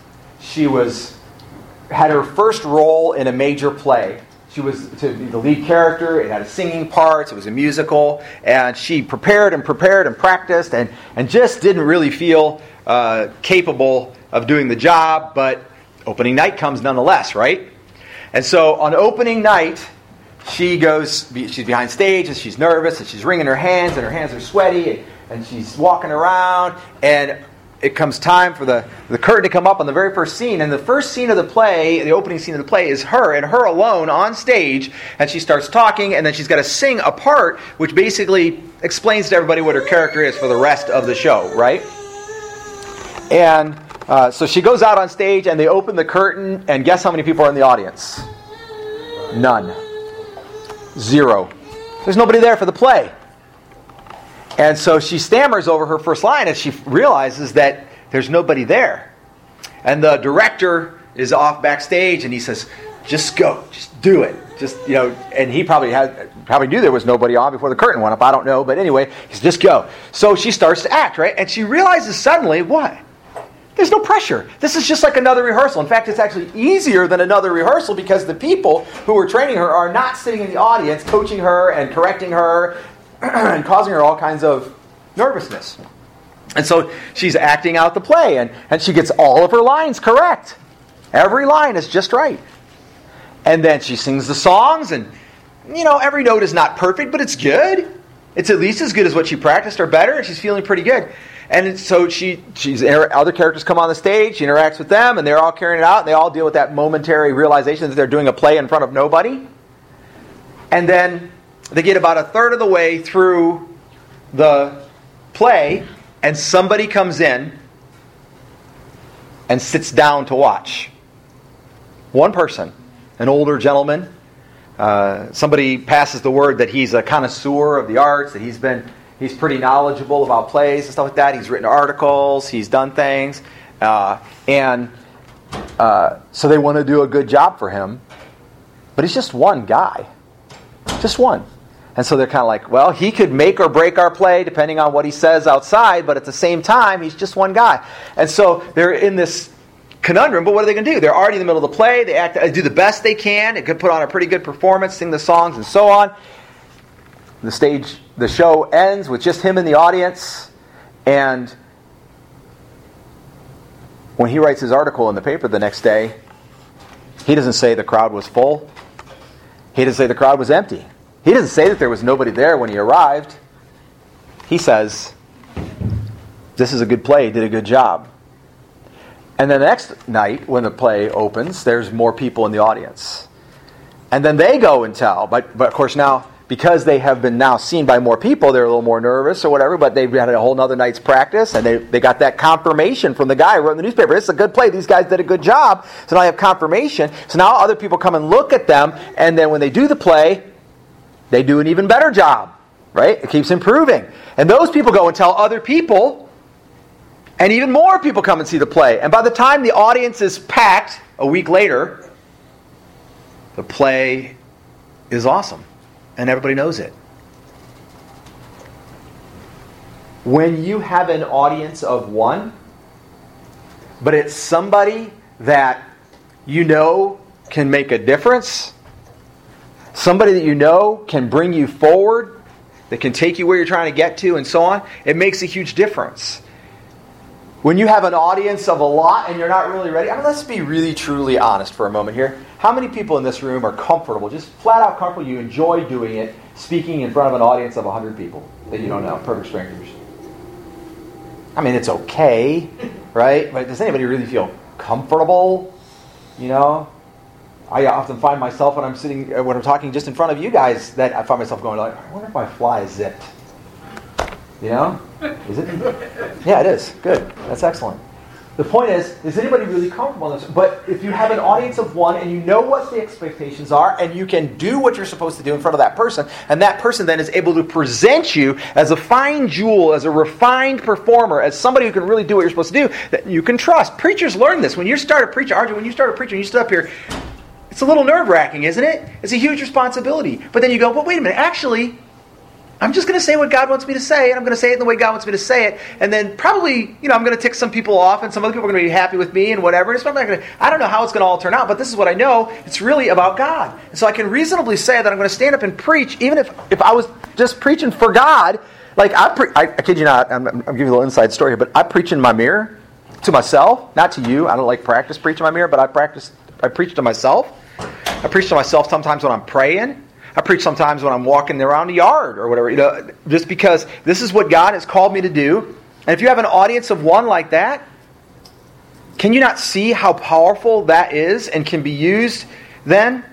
She was had her first role in a major play. She was to be the lead character. It had a singing part. It was a musical, and she prepared and prepared and practiced, and and just didn't really feel uh, capable of doing the job. But opening night comes nonetheless, right? And so on opening night, she goes. She's behind stage, and she's nervous, and she's wringing her hands, and her hands are sweaty, and, and she's walking around, and it comes time for the, the curtain to come up on the very first scene. And the first scene of the play, the opening scene of the play, is her and her alone on stage. And she starts talking, and then she's got to sing a part which basically explains to everybody what her character is for the rest of the show, right? And uh, so she goes out on stage, and they open the curtain, and guess how many people are in the audience? None. Zero. There's nobody there for the play. And so she stammers over her first line as she realizes that there's nobody there. And the director is off backstage and he says, just go, just do it. Just, you know, and he probably had probably knew there was nobody on before the curtain went up. I don't know, but anyway, he says, just go. So she starts to act, right? And she realizes suddenly what? There's no pressure. This is just like another rehearsal. In fact, it's actually easier than another rehearsal because the people who are training her are not sitting in the audience coaching her and correcting her and causing her all kinds of nervousness. And so she's acting out the play, and, and she gets all of her lines correct. Every line is just right. And then she sings the songs, and, you know, every note is not perfect, but it's good. It's at least as good as what she practiced or better, and she's feeling pretty good. And so she, she's other characters come on the stage. She interacts with them, and they're all carrying it out. And they all deal with that momentary realization that they're doing a play in front of nobody. And then they get about a third of the way through the play, and somebody comes in and sits down to watch. One person, an older gentleman. Uh, somebody passes the word that he's a connoisseur of the arts, that he's been he's pretty knowledgeable about plays and stuff like that. He's written articles, he's done things, uh, and uh, so they want to do a good job for him. But he's just one guy, just one. And so they're kind of like, well, he could make or break our play depending on what he says outside, but at the same time, he's just one guy. And so they're in this conundrum, but what are they going to do? They're already in the middle of the play. They act, uh, do the best they can. They could put on a pretty good performance, sing the songs, and so on. The stage, the show ends with just him in the audience. And when he writes his article in the paper the next day, he doesn't say the crowd was full. He doesn't say the crowd was empty. He doesn't say that there was nobody there when he arrived. He says, This is a good play, did a good job. And the next night, when the play opens, there's more people in the audience. And then they go and tell. But, but of course, now, because they have been now seen by more people, they're a little more nervous or whatever, but they've had a whole other night's practice and they, they got that confirmation from the guy who wrote in the newspaper. It's a good play. These guys did a good job. So now I have confirmation. So now other people come and look at them, and then when they do the play, they do an even better job, right? It keeps improving. And those people go and tell other people, and even more people come and see the play. And by the time the audience is packed a week later, the play is awesome, and everybody knows it. When you have an audience of one, but it's somebody that you know can make a difference, somebody that you know can bring you forward, that can take you where you're trying to get to, and so on, it makes a huge difference. When you have an audience of a lot and you're not really ready, I mean, let's be really truly honest for a moment here. How many people in this room are comfortable, just flat out comfortable, you enjoy doing it, speaking in front of an audience of 100 people that you don't know, perfect strangers? I mean, it's okay, right? But does anybody really feel comfortable? You know, I often find myself when I'm sitting, uh, when I'm talking just in front of you guys, that I find myself going like, I wonder if my fly is zipped. You know, is it? Yeah, it is. Good. That's excellent. The point is, is anybody really comfortable in this? But if you have an audience of one and you know what the expectations are and you can do what you're supposed to do in front of that person, and that person then is able to present you as a fine jewel, as a refined performer, as somebody who can really do what you're supposed to do, that you can trust. Preachers learn this. When you start a preacher, Arjun, when you start a preacher and you stood up here, it's a little nerve wracking, isn't it? It's a huge responsibility. But then you go, well, wait a minute, actually, I'm just going to say what God wants me to say, and I'm going to say it in the way God wants me to say it, and then probably, you know, I'm going to tick some people off, and some other people are going to be happy with me, and whatever. It's not going to, I don't know how it's going to all turn out, but this is what I know. It's really about God, and so I can reasonably say that I'm going to stand up and preach, even if if I was just preaching for God. Like I, pre- I, I kid you not, I'm, I'm giving you a little inside story here, but I preach in my mirror to myself, not to you. I don't like practice preaching in my mirror, but I practice. I preach to myself. I preach to myself sometimes when I'm praying. I preach sometimes when I'm walking around the yard or whatever, you know, just because this is what God has called me to do. And if you have an audience of one like that, can you not see how powerful that is and can be used then?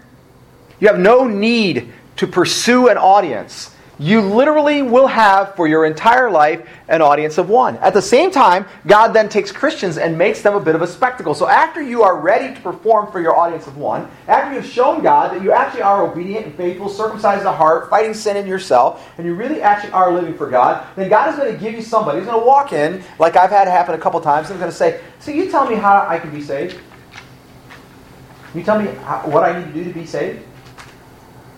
You have no need to pursue an audience. You literally will have for your entire life an audience of one. At the same time, God then takes Christians and makes them a bit of a spectacle. So after you are ready to perform for your audience of one, after you've shown God that you actually are obedient and faithful, circumcised the heart, fighting sin in yourself, and you really actually are living for God, then God is going to give you somebody who's going to walk in, like I've had happen a couple times, and going to say, So you tell me how I can be saved? You tell me what I need to do to be saved?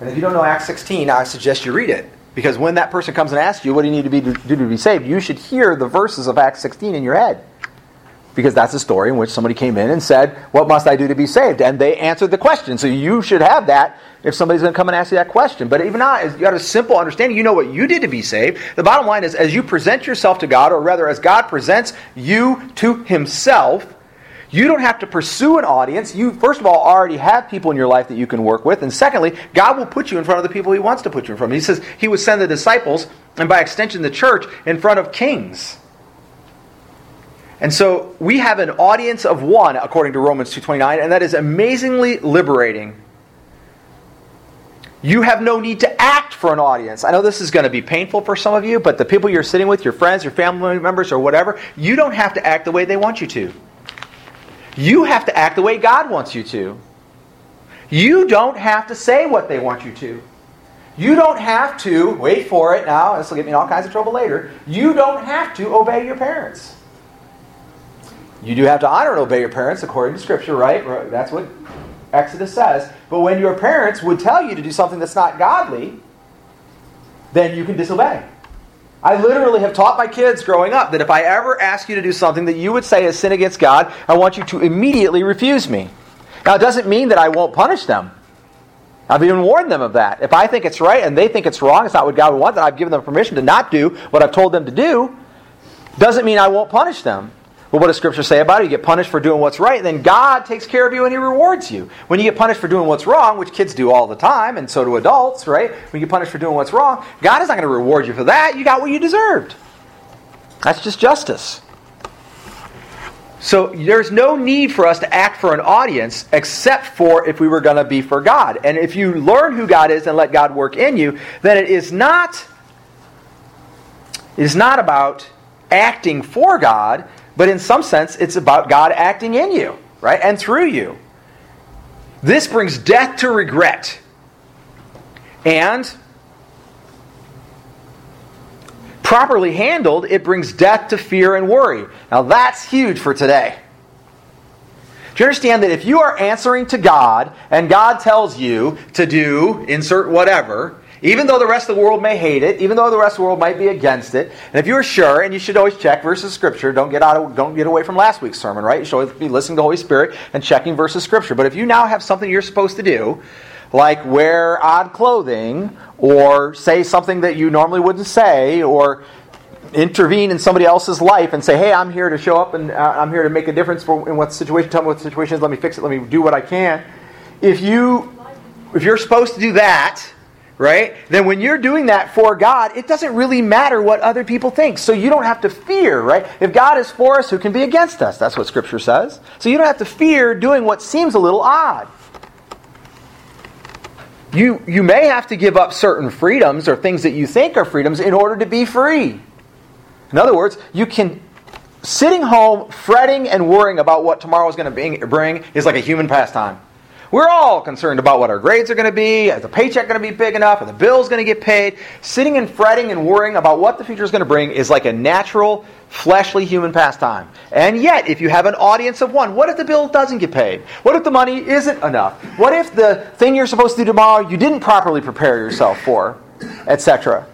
And if you don't know Acts 16, I suggest you read it. Because when that person comes and asks you, what do you need to be, do to be saved, you should hear the verses of Acts 16 in your head. Because that's a story in which somebody came in and said, What must I do to be saved? And they answered the question. So you should have that if somebody's going to come and ask you that question. But even not, you got a simple understanding. You know what you did to be saved. The bottom line is, as you present yourself to God, or rather, as God presents you to Himself, you don't have to pursue an audience. You, first of all, already have people in your life that you can work with. And secondly, God will put you in front of the people He wants to put you in front of. He says He would send the disciples, and by extension, the church, in front of kings And so we have an audience of one, according to Romans 2.29, and that is amazingly liberating. You have no need to act for an audience. I know this is going to be painful for some of you, but the people you're sitting with, your friends, your family members, or whatever, you don't have to act the way they want you to. You have to act the way God wants you to. You don't have to say what they want you to. You don't have to, wait for it now, this will get me in all kinds of trouble later. You don't have to obey your parents. You do have to honor and obey your parents according to Scripture, right? That's what Exodus says. But when your parents would tell you to do something that's not godly, then you can disobey. I literally have taught my kids growing up that if I ever ask you to do something that you would say is sin against God, I want you to immediately refuse me. Now, it doesn't mean that I won't punish them. I've even warned them of that. If I think it's right and they think it's wrong, it's not what God would want, then I've given them permission to not do what I've told them to do. Doesn't mean I won't punish them. But what does Scripture say about it? You get punished for doing what's right, and then God takes care of you and He rewards you. When you get punished for doing what's wrong, which kids do all the time, and so do adults, right? When you get punished for doing what's wrong, God is not going to reward you for that. You got what you deserved. That's just justice. So there's no need for us to act for an audience except for if we were going to be for God. And if you learn who God is and let God work in you, then it is not it is not about acting for God, but in some sense it's about God acting in you, right? And through you. This brings death to regret. And properly handled, it brings death to fear and worry. Now that's huge for today. Do you understand that if you are answering to God and God tells you to do insert whatever, even though the rest of the world may hate it, even though the rest of the world might be against it, and if you're sure, and you should always check verses scripture, don't get out of, don't get away from last week's sermon, right? You should always be listening to the Holy Spirit and checking verses scripture. But if you now have something you're supposed to do, like wear odd clothing, or say something that you normally wouldn't say, or intervene in somebody else's life and say, "Hey, I'm here to show up and uh, I'm here to make a difference for in what situation. Tell me what the situation is. Let me fix it. Let me do what I can." If you if you're supposed to do that, right? Then when you're doing that for God, it doesn't really matter what other people think. So you don't have to fear, right? If God is for us, who can be against us? That's what Scripture says. So you don't have to fear doing what seems a little odd. You, you may have to give up certain freedoms or things that you think are freedoms in order to be free. In other words, you can sitting home fretting and worrying about what tomorrow is going to bring is like a human pastime. We're all concerned about what our grades are going to be, is the paycheck going to be big enough, are the bills going to get paid. Sitting and fretting and worrying about what the future is going to bring is like a natural, fleshly human pastime. And yet, if you have an audience of one, what if the bill doesn't get paid? What if the money isn't enough? What if the thing you're supposed to do tomorrow you didn't properly prepare yourself for, etc.?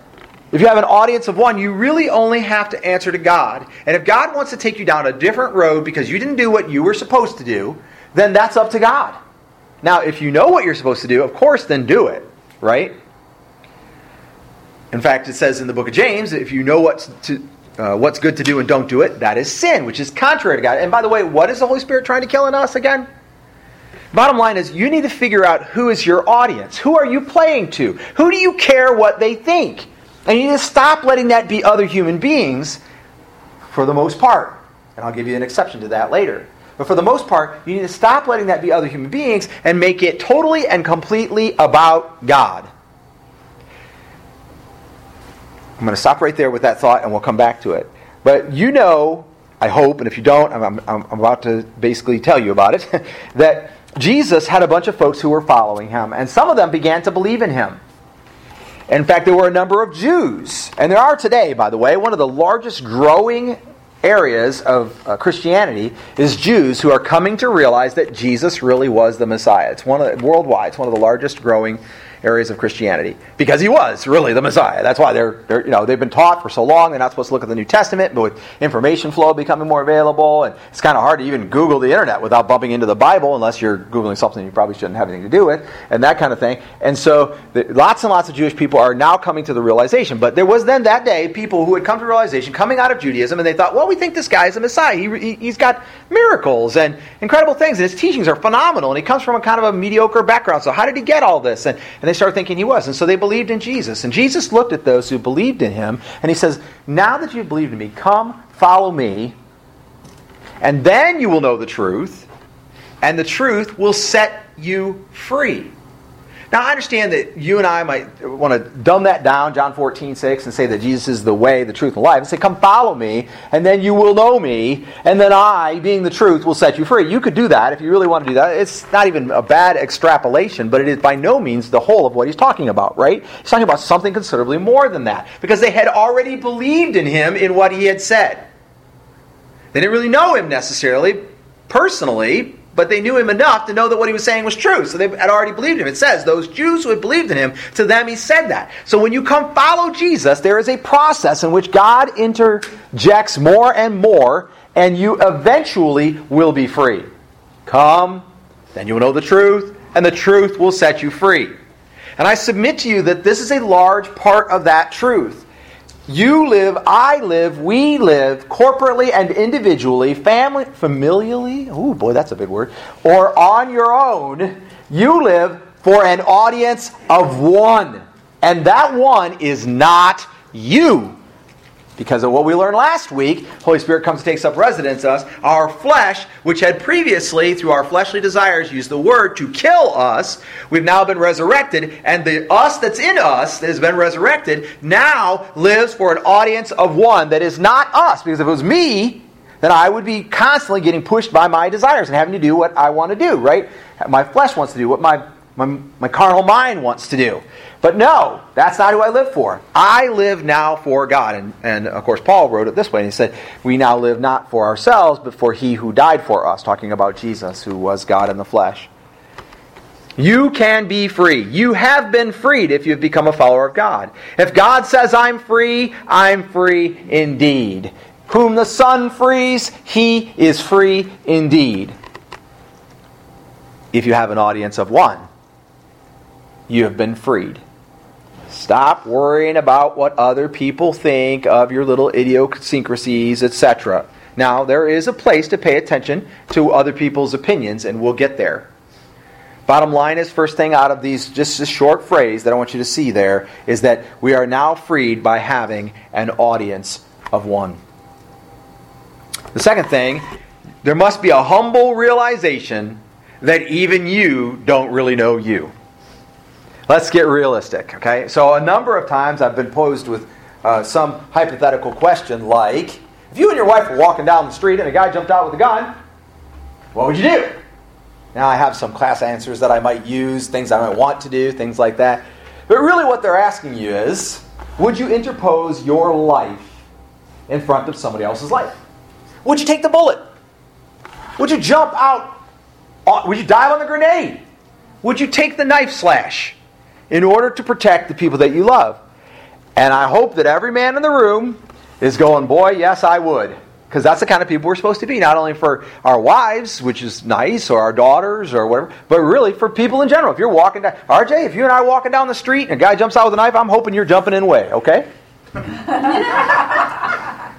If you have an audience of one, you really only have to answer to God. And if God wants to take you down a different road because you didn't do what you were supposed to do, then that's up to God. Now, if you know what you're supposed to do, of course, then do it, right? In fact, it says in the book of James, if you know what's, to, uh, what's good to do and don't do it, that is sin, which is contrary to God. And by the way, what is the Holy Spirit trying to kill in us again? Bottom line is, you need to figure out who is your audience. Who are you playing to? Who do you care what they think? And you need to stop letting that be other human beings for the most part. And I'll give you an exception to that later. But for the most part, you need to stop letting that be other human beings and make it totally and completely about God. I'm going to stop right there with that thought and we'll come back to it. But you know, I hope, and if you don't, I'm, I'm, I'm about to basically tell you about it, that Jesus had a bunch of folks who were following him, and some of them began to believe in him. In fact, there were a number of Jews, and there are today, by the way, one of the largest growing areas of uh, Christianity is Jews who are coming to realize that Jesus really was the Messiah. It's one of the, worldwide. It's one of the largest growing areas of Christianity because he was really the Messiah. That's why they're, they're, you know they've been taught for so long they're not supposed to look at the New Testament, but with information flow becoming more available, and it's kind of hard to even Google the internet without bumping into the Bible unless you're googling something you probably shouldn't have anything to do with, and that kind of thing. And so the, lots and lots of Jewish people are now coming to the realization. But there was then that day people who had come to realization coming out of Judaism, and they thought, well, we think this guy is a Messiah. He, he, he's got miracles and incredible things, and his teachings are phenomenal, and he comes from a kind of a mediocre background. So how did he get all this? And, and they started thinking he was. And so they believed in Jesus. And Jesus looked at those who believed in him and he says, Now that you've believed in me, come, follow me, And then you will know the truth, and the truth will set you free. Now, I understand that you and I might want to dumb that down, John 14, 6, and say that Jesus is the way, the truth, and life, and say, Come follow me, and then you will know me, and then I, being the truth, will set you free. You could do that if you really want to do that. It's not even a bad extrapolation, but it is by no means the whole of what he's talking about, right? He's talking about something considerably more than that, because they had already believed in him in what he had said. They didn't really know him necessarily, personally, but they knew him enough to know that what he was saying was true. So they had already believed him. It says, those Jews who had believed in him, to them he said that. So when you come follow Jesus, there is a process in which God interjects more and more, and you eventually will be free. Come, then you will know the truth, and the truth will set you free. And I submit to you that this is a large part of that truth. You live, I live, we live corporately and individually, family, familially, oh boy, that's a big word, or on your own. You live for an audience of one. And that one is not you. Because of what we learned last week, Holy Spirit comes and takes up residence us. Our flesh, which had previously, through our fleshly desires, used the word to kill us, we've now been resurrected, and the us that's in us, that has been resurrected, now lives for an audience of one that is not us. Because if it was me, then I would be constantly getting pushed by my desires and having to do what I want to do, right? My flesh wants to do what my, my, my carnal mind wants to do. But no, that's not who I live for. I live now for God. And, and of course, Paul wrote it this way. He said, We now live not for ourselves, but for he who died for us, talking about Jesus, who was God in the flesh. You can be free. You have been freed if you've become a follower of God. If God says, I'm free, I'm free indeed. Whom the Son frees, he is free indeed. If you have an audience of one, you have been freed. Stop worrying about what other people think of your little idiosyncrasies, etc. Now, there is a place to pay attention to other people's opinions, and we'll get there. Bottom line is, first thing out of these, just this short phrase that I want you to see there, is that we are now freed by having an audience of one. The second thing, there must be a humble realization that even you don't really know you. Let's get realistic, okay? So, a number of times I've been posed with uh, some hypothetical question like if you and your wife were walking down the street and a guy jumped out with a gun, what would you do? Now, I have some class answers that I might use, things I might want to do, things like that. But really, what they're asking you is would you interpose your life in front of somebody else's life? Would you take the bullet? Would you jump out? Would you dive on the grenade? Would you take the knife slash? In order to protect the people that you love. And I hope that every man in the room is going, Boy, yes, I would. Because that's the kind of people we're supposed to be, not only for our wives, which is nice, or our daughters, or whatever, but really for people in general. If you're walking down, RJ, if you and I are walking down the street and a guy jumps out with a knife, I'm hoping you're jumping in the way, okay? I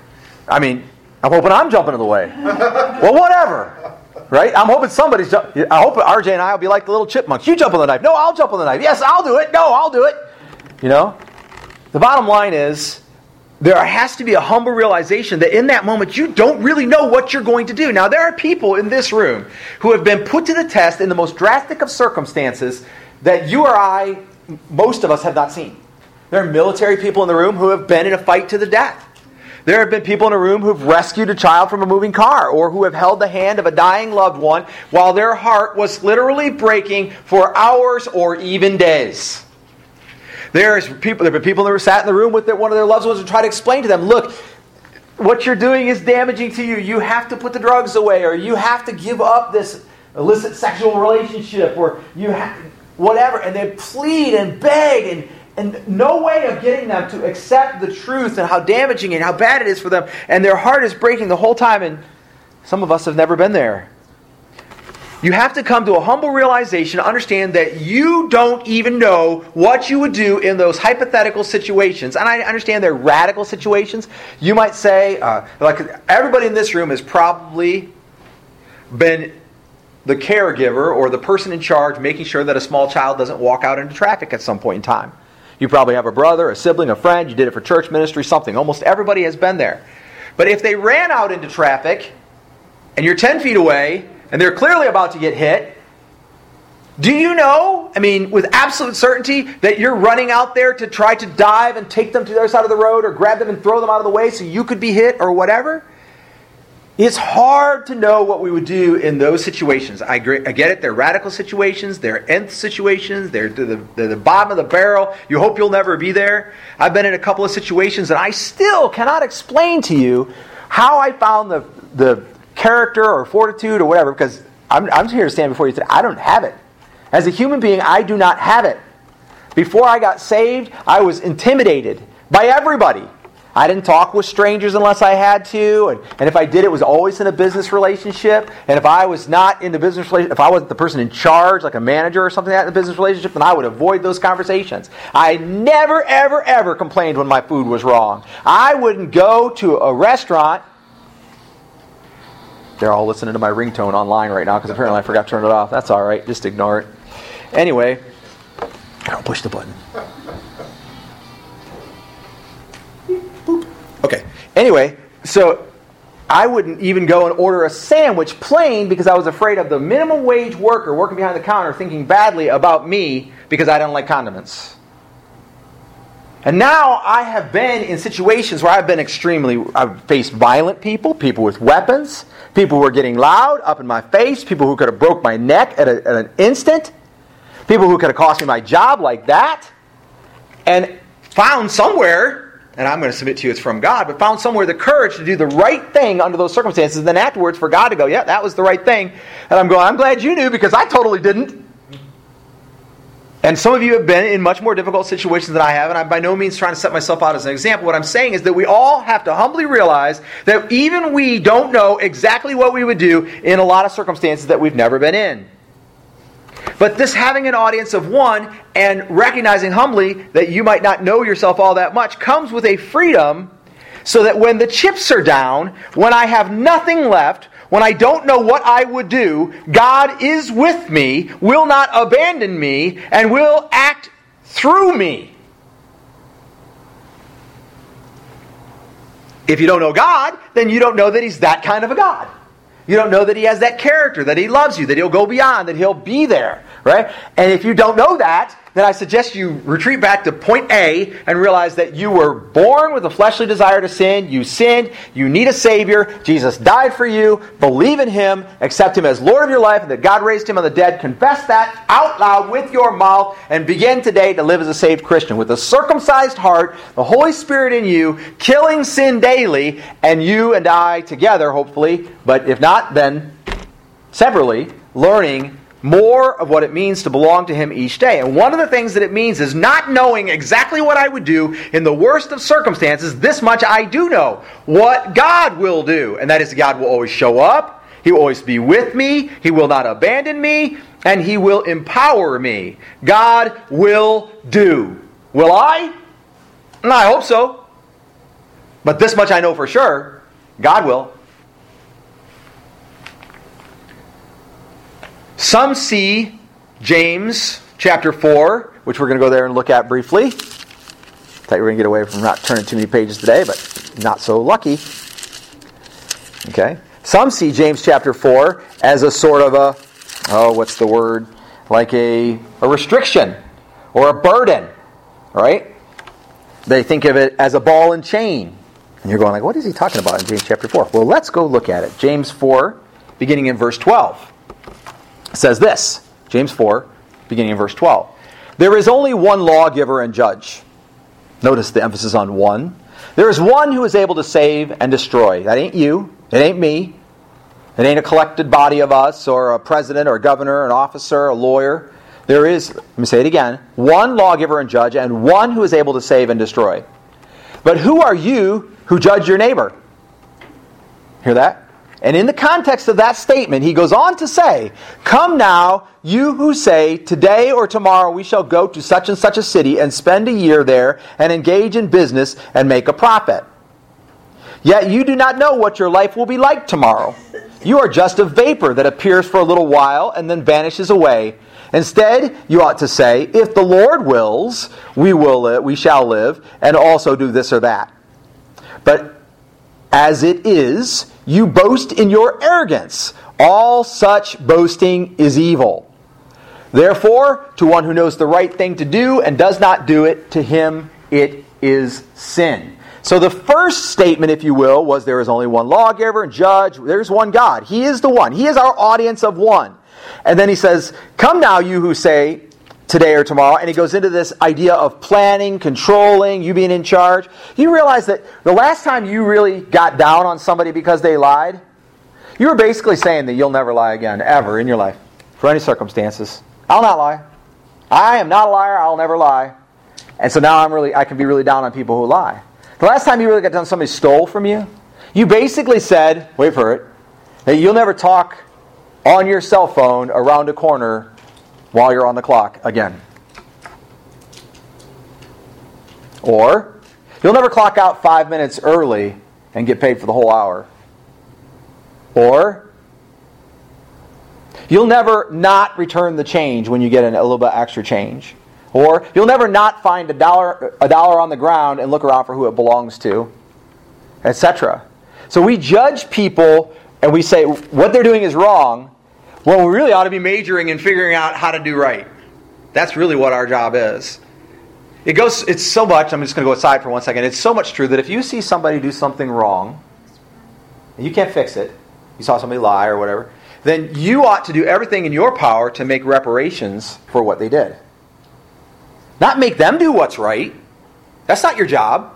mean, I'm hoping I'm jumping in the way. Well, whatever. Right? I'm hoping somebody's. I hope RJ and I will be like the little chipmunks. You jump on the knife. No, I'll jump on the knife. Yes, I'll do it. No, I'll do it. You know? The bottom line is there has to be a humble realization that in that moment you don't really know what you're going to do. Now, there are people in this room who have been put to the test in the most drastic of circumstances that you or I, most of us, have not seen. There are military people in the room who have been in a fight to the death. There have been people in a room who've rescued a child from a moving car or who have held the hand of a dying loved one while their heart was literally breaking for hours or even days. There's people, there have been people that were sat in the room with one of their loved ones and try to explain to them, look, what you're doing is damaging to you. You have to put the drugs away or you have to give up this illicit sexual relationship or you have whatever. And they plead and beg and and no way of getting them to accept the truth and how damaging and how bad it is for them. And their heart is breaking the whole time. And some of us have never been there. You have to come to a humble realization, understand that you don't even know what you would do in those hypothetical situations. And I understand they're radical situations. You might say, uh, like everybody in this room has probably been the caregiver or the person in charge making sure that a small child doesn't walk out into traffic at some point in time. You probably have a brother, a sibling, a friend. You did it for church ministry, something. Almost everybody has been there. But if they ran out into traffic and you're 10 feet away and they're clearly about to get hit, do you know, I mean, with absolute certainty, that you're running out there to try to dive and take them to the other side of the road or grab them and throw them out of the way so you could be hit or whatever? It's hard to know what we would do in those situations. I, get it. They're radical situations. They're nth situations. They're the, they're the bottom of the barrel. You hope you'll never be there. I've been in a couple of situations and I still cannot explain to you how I found the, the character or fortitude or whatever because I'm, I'm here to stand before you today. I don't have it. As a human being, I do not have it. Before I got saved, I was intimidated by everybody. I didn't talk with strangers unless I had to, and, and if I did, it was always in a business relationship. And if I was not in the business relationship, if I wasn't the person in charge, like a manager or something like that in the business relationship, then I would avoid those conversations. I never, ever, ever complained when my food was wrong. I wouldn't go to a restaurant. They're all listening to my ringtone online right now because apparently I forgot to turn it off. That's all right. Just ignore it. Anyway, I don't push the button. Anyway, so I wouldn't even go and order a sandwich plain because I was afraid of the minimum wage worker working behind the counter thinking badly about me because I don't like condiments. And now I have been in situations where I've been extremely, I've faced violent people, people with weapons, people who were getting loud up in my face, people who could have broke my neck at, a, at an instant, people who could have cost me my job like that, and found somewhere and I'm going to submit to you it's from God, but found somewhere the courage to do the right thing under those circumstances, and then afterwards for God to go, yeah, that was the right thing. And I'm going, I'm glad you knew because I totally didn't. And some of you have been in much more difficult situations than I have, and I'm by no means trying to set myself out as an example. What I'm saying is that we all have to humbly realize that even we don't know exactly what we would do in a lot of circumstances that we've never been in. But this having an audience of one and recognizing humbly that you might not know yourself all that much comes with a freedom so that when the chips are down, when I have nothing left, when I don't know what I would do, God is with me, will not abandon me, and will act through me. If you don't know God, then you don't know that He's that kind of a God. You don't know that He has that character, that He loves you, that He'll go beyond, that He'll be there, right? And if you don't know that, then I suggest you retreat back to point A and realize that you were born with a fleshly desire to sin. You sinned. You need a Savior. Jesus died for you. Believe in Him. Accept Him as Lord of your life and that God raised Him on the dead. Confess that out loud with your mouth and begin today to live as a saved Christian with a circumcised heart, the Holy Spirit in you, killing sin daily, and you and I together, hopefully, but if not, then severally, learning more of what it means to belong to Him each day. And one of the things that it means is not knowing exactly what I would do in the worst of circumstances. This much I do know what God will do, and that is God will always show up, He will always be with me, He will not abandon me, and He will empower me. God will do. Will I? Mm, I hope so. But this much I know for sure God will. Some see James chapter 4, which we're going to go there and look at briefly. I Thought we were going to get away from not turning too many pages today, but not so lucky. Okay. Some see James chapter 4 as a sort of a, oh, what's the word? Like a, a restriction or a burden, right? They think of it as a ball and chain. And you're going like, what is he talking about in James chapter 4? Well, let's go look at it. James 4, beginning in verse 12 says this James 4, beginning in verse 12. There is only one lawgiver and judge. Notice the emphasis on one. There is one who is able to save and destroy. That ain't you. It ain't me. It ain't a collected body of us or a president or a governor, an officer, a lawyer. There is, let me say it again, one lawgiver and judge, and one who is able to save and destroy. But who are you who judge your neighbor? Hear that? And in the context of that statement, he goes on to say, Come now, you who say, Today or tomorrow we shall go to such and such a city and spend a year there and engage in business and make a profit. Yet you do not know what your life will be like tomorrow. You are just a vapor that appears for a little while and then vanishes away. Instead, you ought to say, If the Lord wills, we will live, we shall live, and also do this or that. But as it is, you boast in your arrogance. All such boasting is evil. Therefore, to one who knows the right thing to do and does not do it, to him it is sin. So the first statement, if you will, was there is only one lawgiver and judge. There's one God. He is the one. He is our audience of one. And then he says, Come now, you who say today or tomorrow. And he goes into this idea of planning, controlling, you being in charge. You realize that the last time you really got down on somebody because they lied, you were basically saying that you'll never lie again, ever in your life, for any circumstances. I'll not lie. I am not a liar. I'll never lie. And so now I'm really, I can be really down on people who lie. The last time you really got done, somebody stole from you. You basically said, wait for it, that you'll never talk on your cell phone around a corner while you're on the clock again. Or you'll never clock out five minutes early and get paid for the whole hour. Or you'll never not return the change when you get a little bit extra change. Or you'll never not find a dollar, a dollar on the ground and look around for who it belongs to, etc. So we judge people and we say what they're doing is wrong, well, we really ought to be majoring in figuring out how to do right. That's really what our job is. It goes, it's so much, I'm just going to go aside for one second. It's so much true that if you see somebody do something wrong, and you can't fix it, you saw somebody lie or whatever, then you ought to do everything in your power to make reparations for what they did. Not make them do what's right. That's not your job.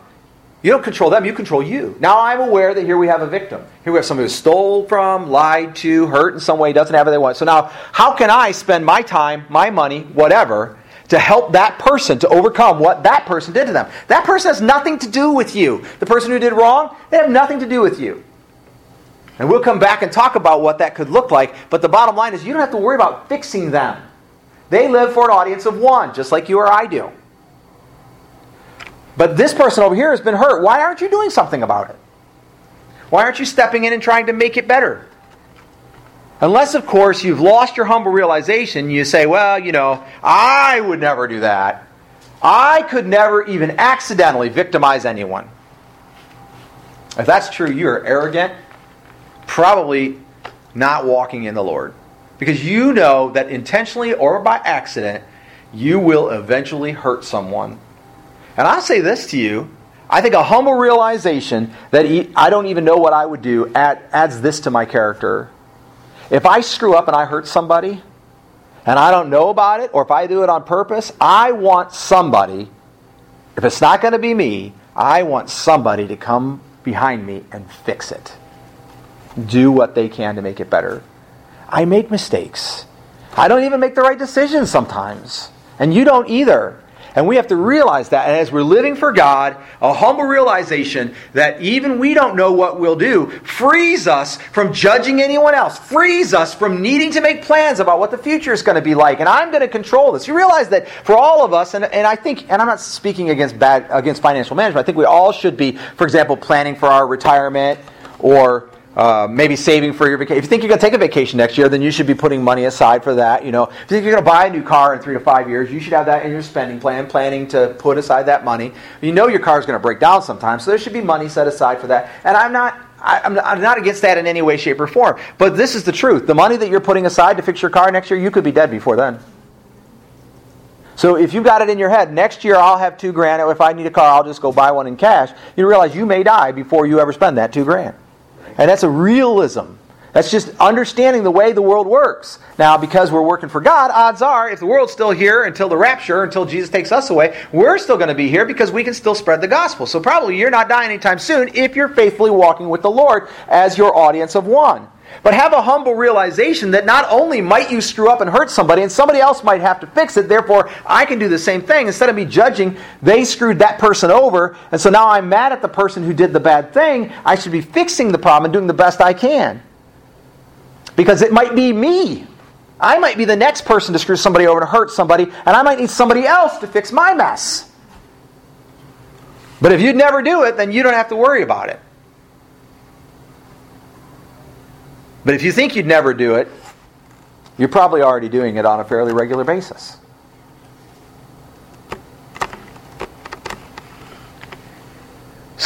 You don't control them, you control you. Now I'm aware that here we have a victim. Here we have somebody who stole from, lied to, hurt in some way, doesn't have what they want. So now, how can I spend my time, my money, whatever, to help that person to overcome what that person did to them? That person has nothing to do with you. The person who did wrong, they have nothing to do with you. And we'll come back and talk about what that could look like. But the bottom line is you don't have to worry about fixing them. They live for an audience of one, just like you or I do. But this person over here has been hurt. Why aren't you doing something about it? Why aren't you stepping in and trying to make it better? Unless, of course, you've lost your humble realization, you say, well, you know, I would never do that. I could never even accidentally victimize anyone. If that's true, you're arrogant, probably not walking in the Lord. Because you know that intentionally or by accident, you will eventually hurt someone and I'll say this to you I think a humble realization that I don't even know what I would do adds this to my character. If I screw up and I hurt somebody, and I don't know about it, or if I do it on purpose, I want somebody, if it's not going to be me, I want somebody to come behind me and fix it. Do what they can to make it better. I make mistakes. I don't even make the right decisions sometimes. And you don't either. And we have to realize that. And as we're living for God, a humble realization that even we don't know what we'll do frees us from judging anyone else, frees us from needing to make plans about what the future is going to be like. And I'm going to control this. You realize that for all of us, and, and I think, and I'm not speaking against bad against financial management, I think we all should be, for example, planning for our retirement or uh, maybe saving for your vacation. If you think you're going to take a vacation next year, then you should be putting money aside for that. You know, if you think you're going to buy a new car in three to five years, you should have that in your spending plan, planning to put aside that money. You know your car is going to break down sometime, so there should be money set aside for that. And I'm not. I'm not against that in any way, shape, or form. But this is the truth. The money that you're putting aside to fix your car next year, you could be dead before then. So if you've got it in your head, next year I'll have two grand. If I need a car, I'll just go buy one in cash. You realize you may die before you ever spend that two grand. And that's a realism. That's just understanding the way the world works. Now, because we're working for God, odds are, if the world's still here until the rapture, until Jesus takes us away, we're still going to be here because we can still spread the gospel. So probably you're not dying anytime soon if you're faithfully walking with the Lord as your audience of one. But have a humble realization that not only might you screw up and hurt somebody, and somebody else might have to fix it, therefore I can do the same thing. Instead of me judging, they screwed that person over, and so now I'm mad at the person who did the bad thing. I should be fixing the problem and doing the best I can. Because it might be me. I might be the next person to screw somebody over to hurt somebody, and I might need somebody else to fix my mess. But if you'd never do it, then you don't have to worry about it. But if you think you'd never do it, you're probably already doing it on a fairly regular basis.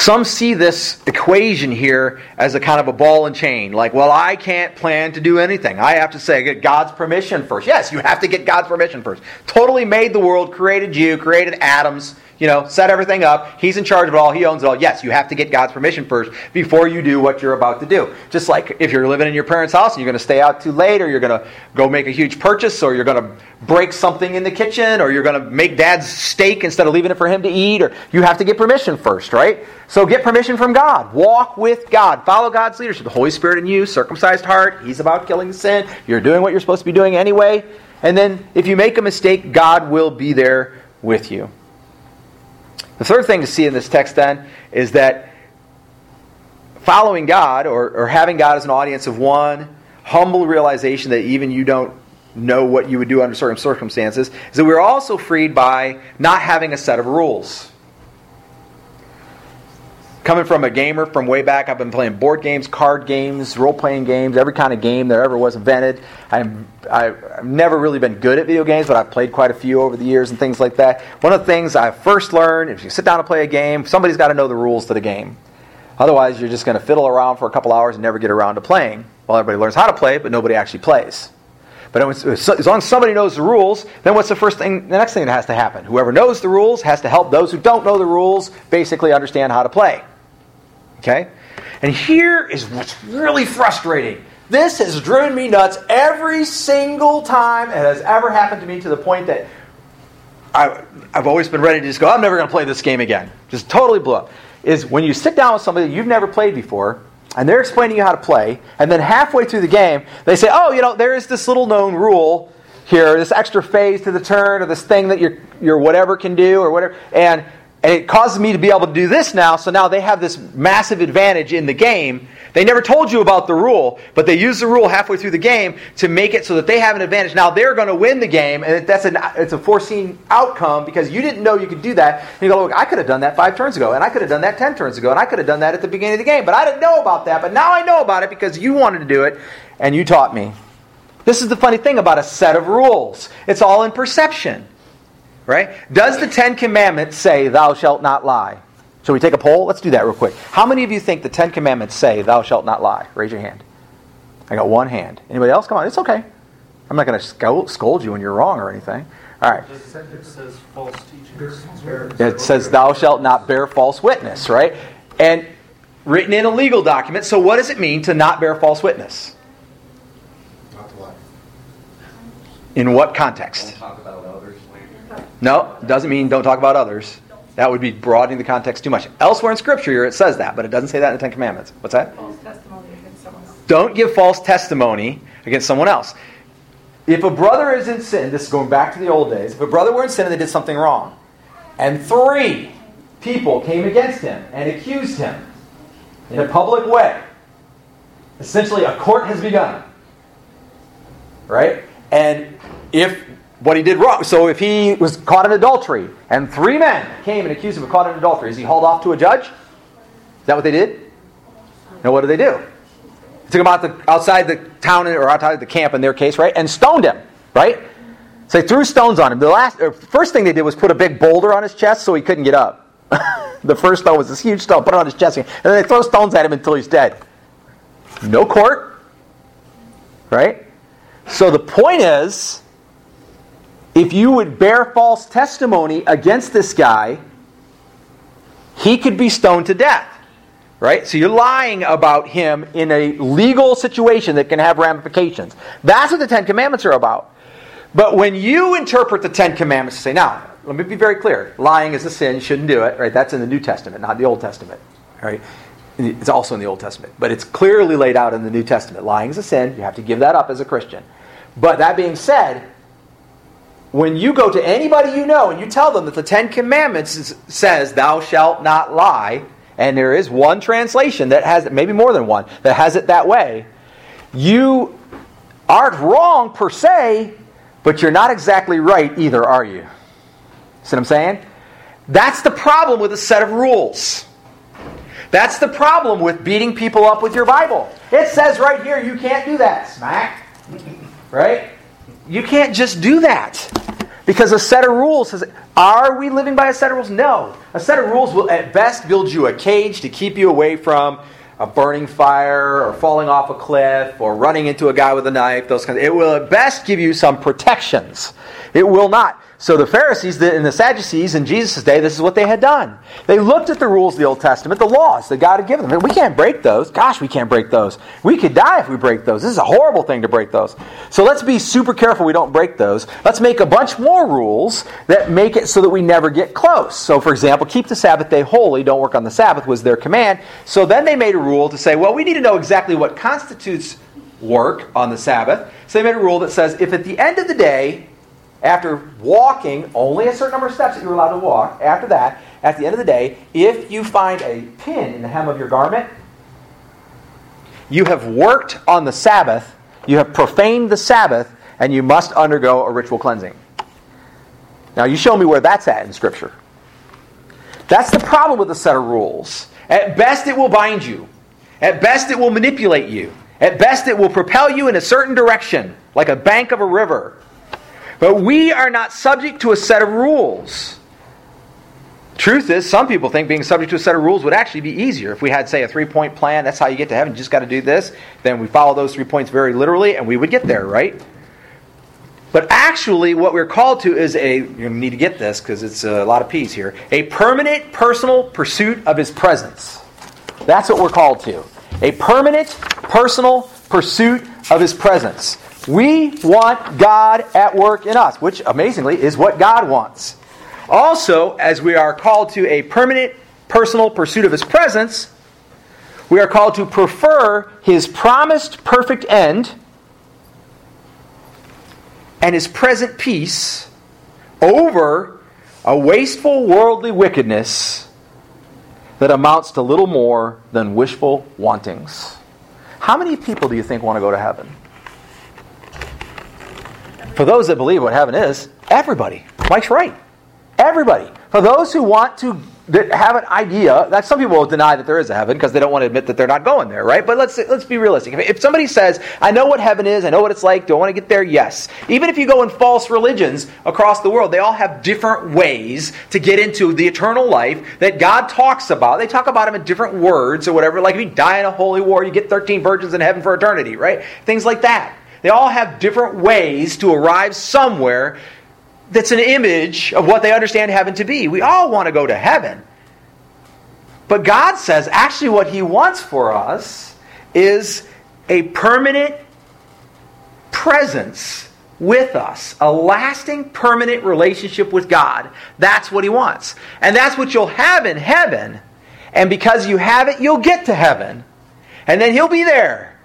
some see this equation here as a kind of a ball and chain. Like, well, I can't plan to do anything. I have to say, get God's permission first. Yes, you have to get God's permission first. Totally made the world, created you, created atoms, you know, set everything up. He's in charge of it all. He owns it all. Yes, you have to get God's permission first before you do what you're about to do. Just like if you're living in your parents' house and you're going to stay out too late, or you're going to go make a huge purchase, or you're going to break something in the kitchen, or you're going to make dad's steak instead of leaving it for him to eat, or you have to get permission first, right? So get permission from God. Walk with God. Follow God's leadership. The Holy Spirit in you, circumcised heart. He's about killing sin. You're doing what you're supposed to be doing anyway. And then if you make a mistake, God will be there with you. The third thing to see in this text then is that following God or, or having God as an audience of one, humble realization that even you don't know what you would do under certain circumstances, is that we're also freed by not having a set of rules. Coming from a gamer from way back, I've been playing board games, card games, role playing games, every kind of game that ever was invented. I'm, I've never really been good at video games, but I've played quite a few over the years and things like that. One of the things I first learned if you sit down to play a game, somebody's got to know the rules to the game. Otherwise, you're just going to fiddle around for a couple hours and never get around to playing. Well, everybody learns how to play, but nobody actually plays. But as long as somebody knows the rules, then what's the first thing, the next thing that has to happen? Whoever knows the rules has to help those who don't know the rules basically understand how to play. Okay? And here is what's really frustrating. This has driven me nuts every single time it has ever happened to me to the point that I, have always been ready to just go, I'm never going to play this game again. Just totally blew up. Is when you sit down with somebody you've never played before, and they're explaining you how to play, and then halfway through the game, they say, Oh, you know, there is this little known rule here, this extra phase to the turn, or this thing that your, your whatever can do, or whatever. And and it causes me to be able to do this now, so now they have this massive advantage in the game. They never told you about the rule, but they use the rule halfway through the game to make it so that they have an advantage. Now they're going to win the game, and that's an, it's a foreseen outcome because you didn't know you could do that. And you go, look, I could have done that five turns ago, and I could have done that ten turns ago, and I could have done that at the beginning of the game, but I didn't know about that. But now I know about it because you wanted to do it, and you taught me. This is the funny thing about a set of rules. It's all in perception. Right? Does the Ten Commandments say, Thou shalt not lie? Shall we take a poll? Let's do that real quick. How many of you think the Ten Commandments say, Thou shalt not lie? Raise your hand. I got one hand. Anybody else? Come on, it's okay. I'm not going to scold you when you're wrong or anything. All right. It says false teaching. It says, Thou shalt not bear false witness, right? And written in a legal document. So, what does it mean to not bear false witness? Not to lie. In what context? Talk about others. No, doesn't mean don't talk about others. That would be broadening the context too much. Elsewhere in Scripture, it says that, but it doesn't say that in the Ten Commandments. What's that? False testimony against someone else. Don't give false testimony against someone else. If a brother is in sin, this is going back to the old days, if a brother were in sin and they did something wrong, and three people came against him and accused him in a public way, essentially a court has begun. Right? And if what he did wrong, so if he was caught in adultery and three men came and accused him of caught in adultery, is he hauled off to a judge? Is that what they did? Now, what do they do? They took him out the, outside the town or outside the camp in their case, right? And stoned him, right? So they threw stones on him. The last, or first thing they did was put a big boulder on his chest so he couldn't get up. the first stone was this huge stone, put it on his chest, and then they throw stones at him until he's dead. No court, right? So the point is, if you would bear false testimony against this guy, he could be stoned to death. Right? So you're lying about him in a legal situation that can have ramifications. That's what the Ten Commandments are about. But when you interpret the Ten Commandments, to say, now, let me be very clear. Lying is a sin, shouldn't do it. Right? That's in the New Testament, not the Old Testament. Right? It's also in the Old Testament. But it's clearly laid out in the New Testament. Lying is a sin. You have to give that up as a Christian. But that being said, when you go to anybody you know and you tell them that the Ten Commandments says, Thou shalt not lie, and there is one translation that has it, maybe more than one, that has it that way, you aren't wrong per se, but you're not exactly right either, are you? See what I'm saying? That's the problem with a set of rules. That's the problem with beating people up with your Bible. It says right here, you can't do that. Smack. Right? You can't just do that. Because a set of rules says, are we living by a set of rules? No. A set of rules will at best build you a cage to keep you away from a burning fire or falling off a cliff or running into a guy with a knife, those kinds. Of, it will at best give you some protections. It will not. So the Pharisees and the Sadducees in Jesus' day, this is what they had done. They looked at the rules of the Old Testament, the laws that God had given them. We can't break those. Gosh, we can't break those. We could die if we break those. This is a horrible thing to break those. So let's be super careful we don't break those. Let's make a bunch more rules that make it so that we never get close. So, for example, keep the Sabbath day holy, don't work on the Sabbath was their command. So then they made a rule to say, well, we need to know exactly what constitutes work on the Sabbath. So they made a rule that says if at the end of the day, after walking only a certain number of steps that you're allowed to walk, after that, at the end of the day, if you find a pin in the hem of your garment, you have worked on the Sabbath, you have profaned the Sabbath, and you must undergo a ritual cleansing. Now, you show me where that's at in Scripture. That's the problem with a set of rules. At best, it will bind you. At best, it will manipulate you. At best, it will propel you in a certain direction, like a bank of a river. But we are not subject to a set of rules. Truth is, some people think being subject to a set of rules would actually be easier. If we had, say, a three point plan, that's how you get to heaven, you just got to do this, then we follow those three points very literally, and we would get there, right? But actually, what we're called to is a, you need to get this because it's a lot of P's here, a permanent personal pursuit of His presence. That's what we're called to. A permanent personal pursuit of His presence. We want God at work in us, which amazingly is what God wants. Also, as we are called to a permanent personal pursuit of His presence, we are called to prefer His promised perfect end and His present peace over a wasteful worldly wickedness that amounts to little more than wishful wantings. How many people do you think want to go to heaven? For those that believe what heaven is, everybody. Mike's right. Everybody. For those who want to that have an idea, that some people will deny that there is a heaven because they don't want to admit that they're not going there, right? But let's let's be realistic. If, if somebody says, "I know what heaven is, I know what it's like, do I want to get there?" Yes. Even if you go in false religions across the world, they all have different ways to get into the eternal life that God talks about. They talk about them in different words or whatever. Like if you die in a holy war, you get 13 virgins in heaven for eternity, right? Things like that. They all have different ways to arrive somewhere that's an image of what they understand heaven to be. We all want to go to heaven. But God says actually what He wants for us is a permanent presence with us, a lasting, permanent relationship with God. That's what He wants. And that's what you'll have in heaven. And because you have it, you'll get to heaven. And then He'll be there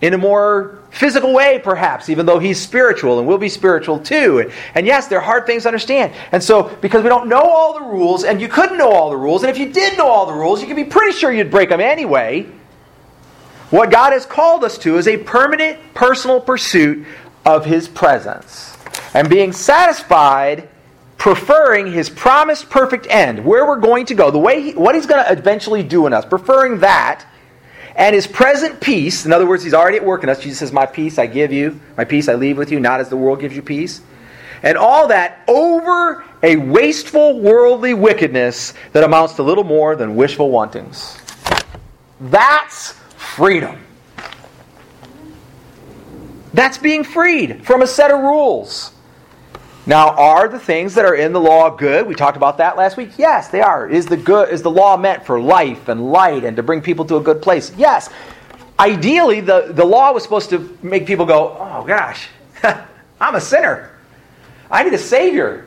in a more physical way, perhaps, even though he's spiritual and we'll be spiritual too. And yes, they're hard things to understand. And so, because we don't know all the rules, and you couldn't know all the rules, and if you did know all the rules, you could be pretty sure you'd break them anyway. What God has called us to is a permanent personal pursuit of his presence and being satisfied preferring his promised perfect end where we're going to go the way he, what he's going to eventually do in us preferring that and his present peace, in other words, he's already at work in us. Jesus says, My peace I give you, my peace I leave with you, not as the world gives you peace. And all that over a wasteful worldly wickedness that amounts to little more than wishful wantings. That's freedom. That's being freed from a set of rules. Now, are the things that are in the law good? We talked about that last week. Yes, they are. Is the good is the law meant for life and light and to bring people to a good place? Yes. Ideally, the, the law was supposed to make people go, oh gosh, I'm a sinner. I need a Savior.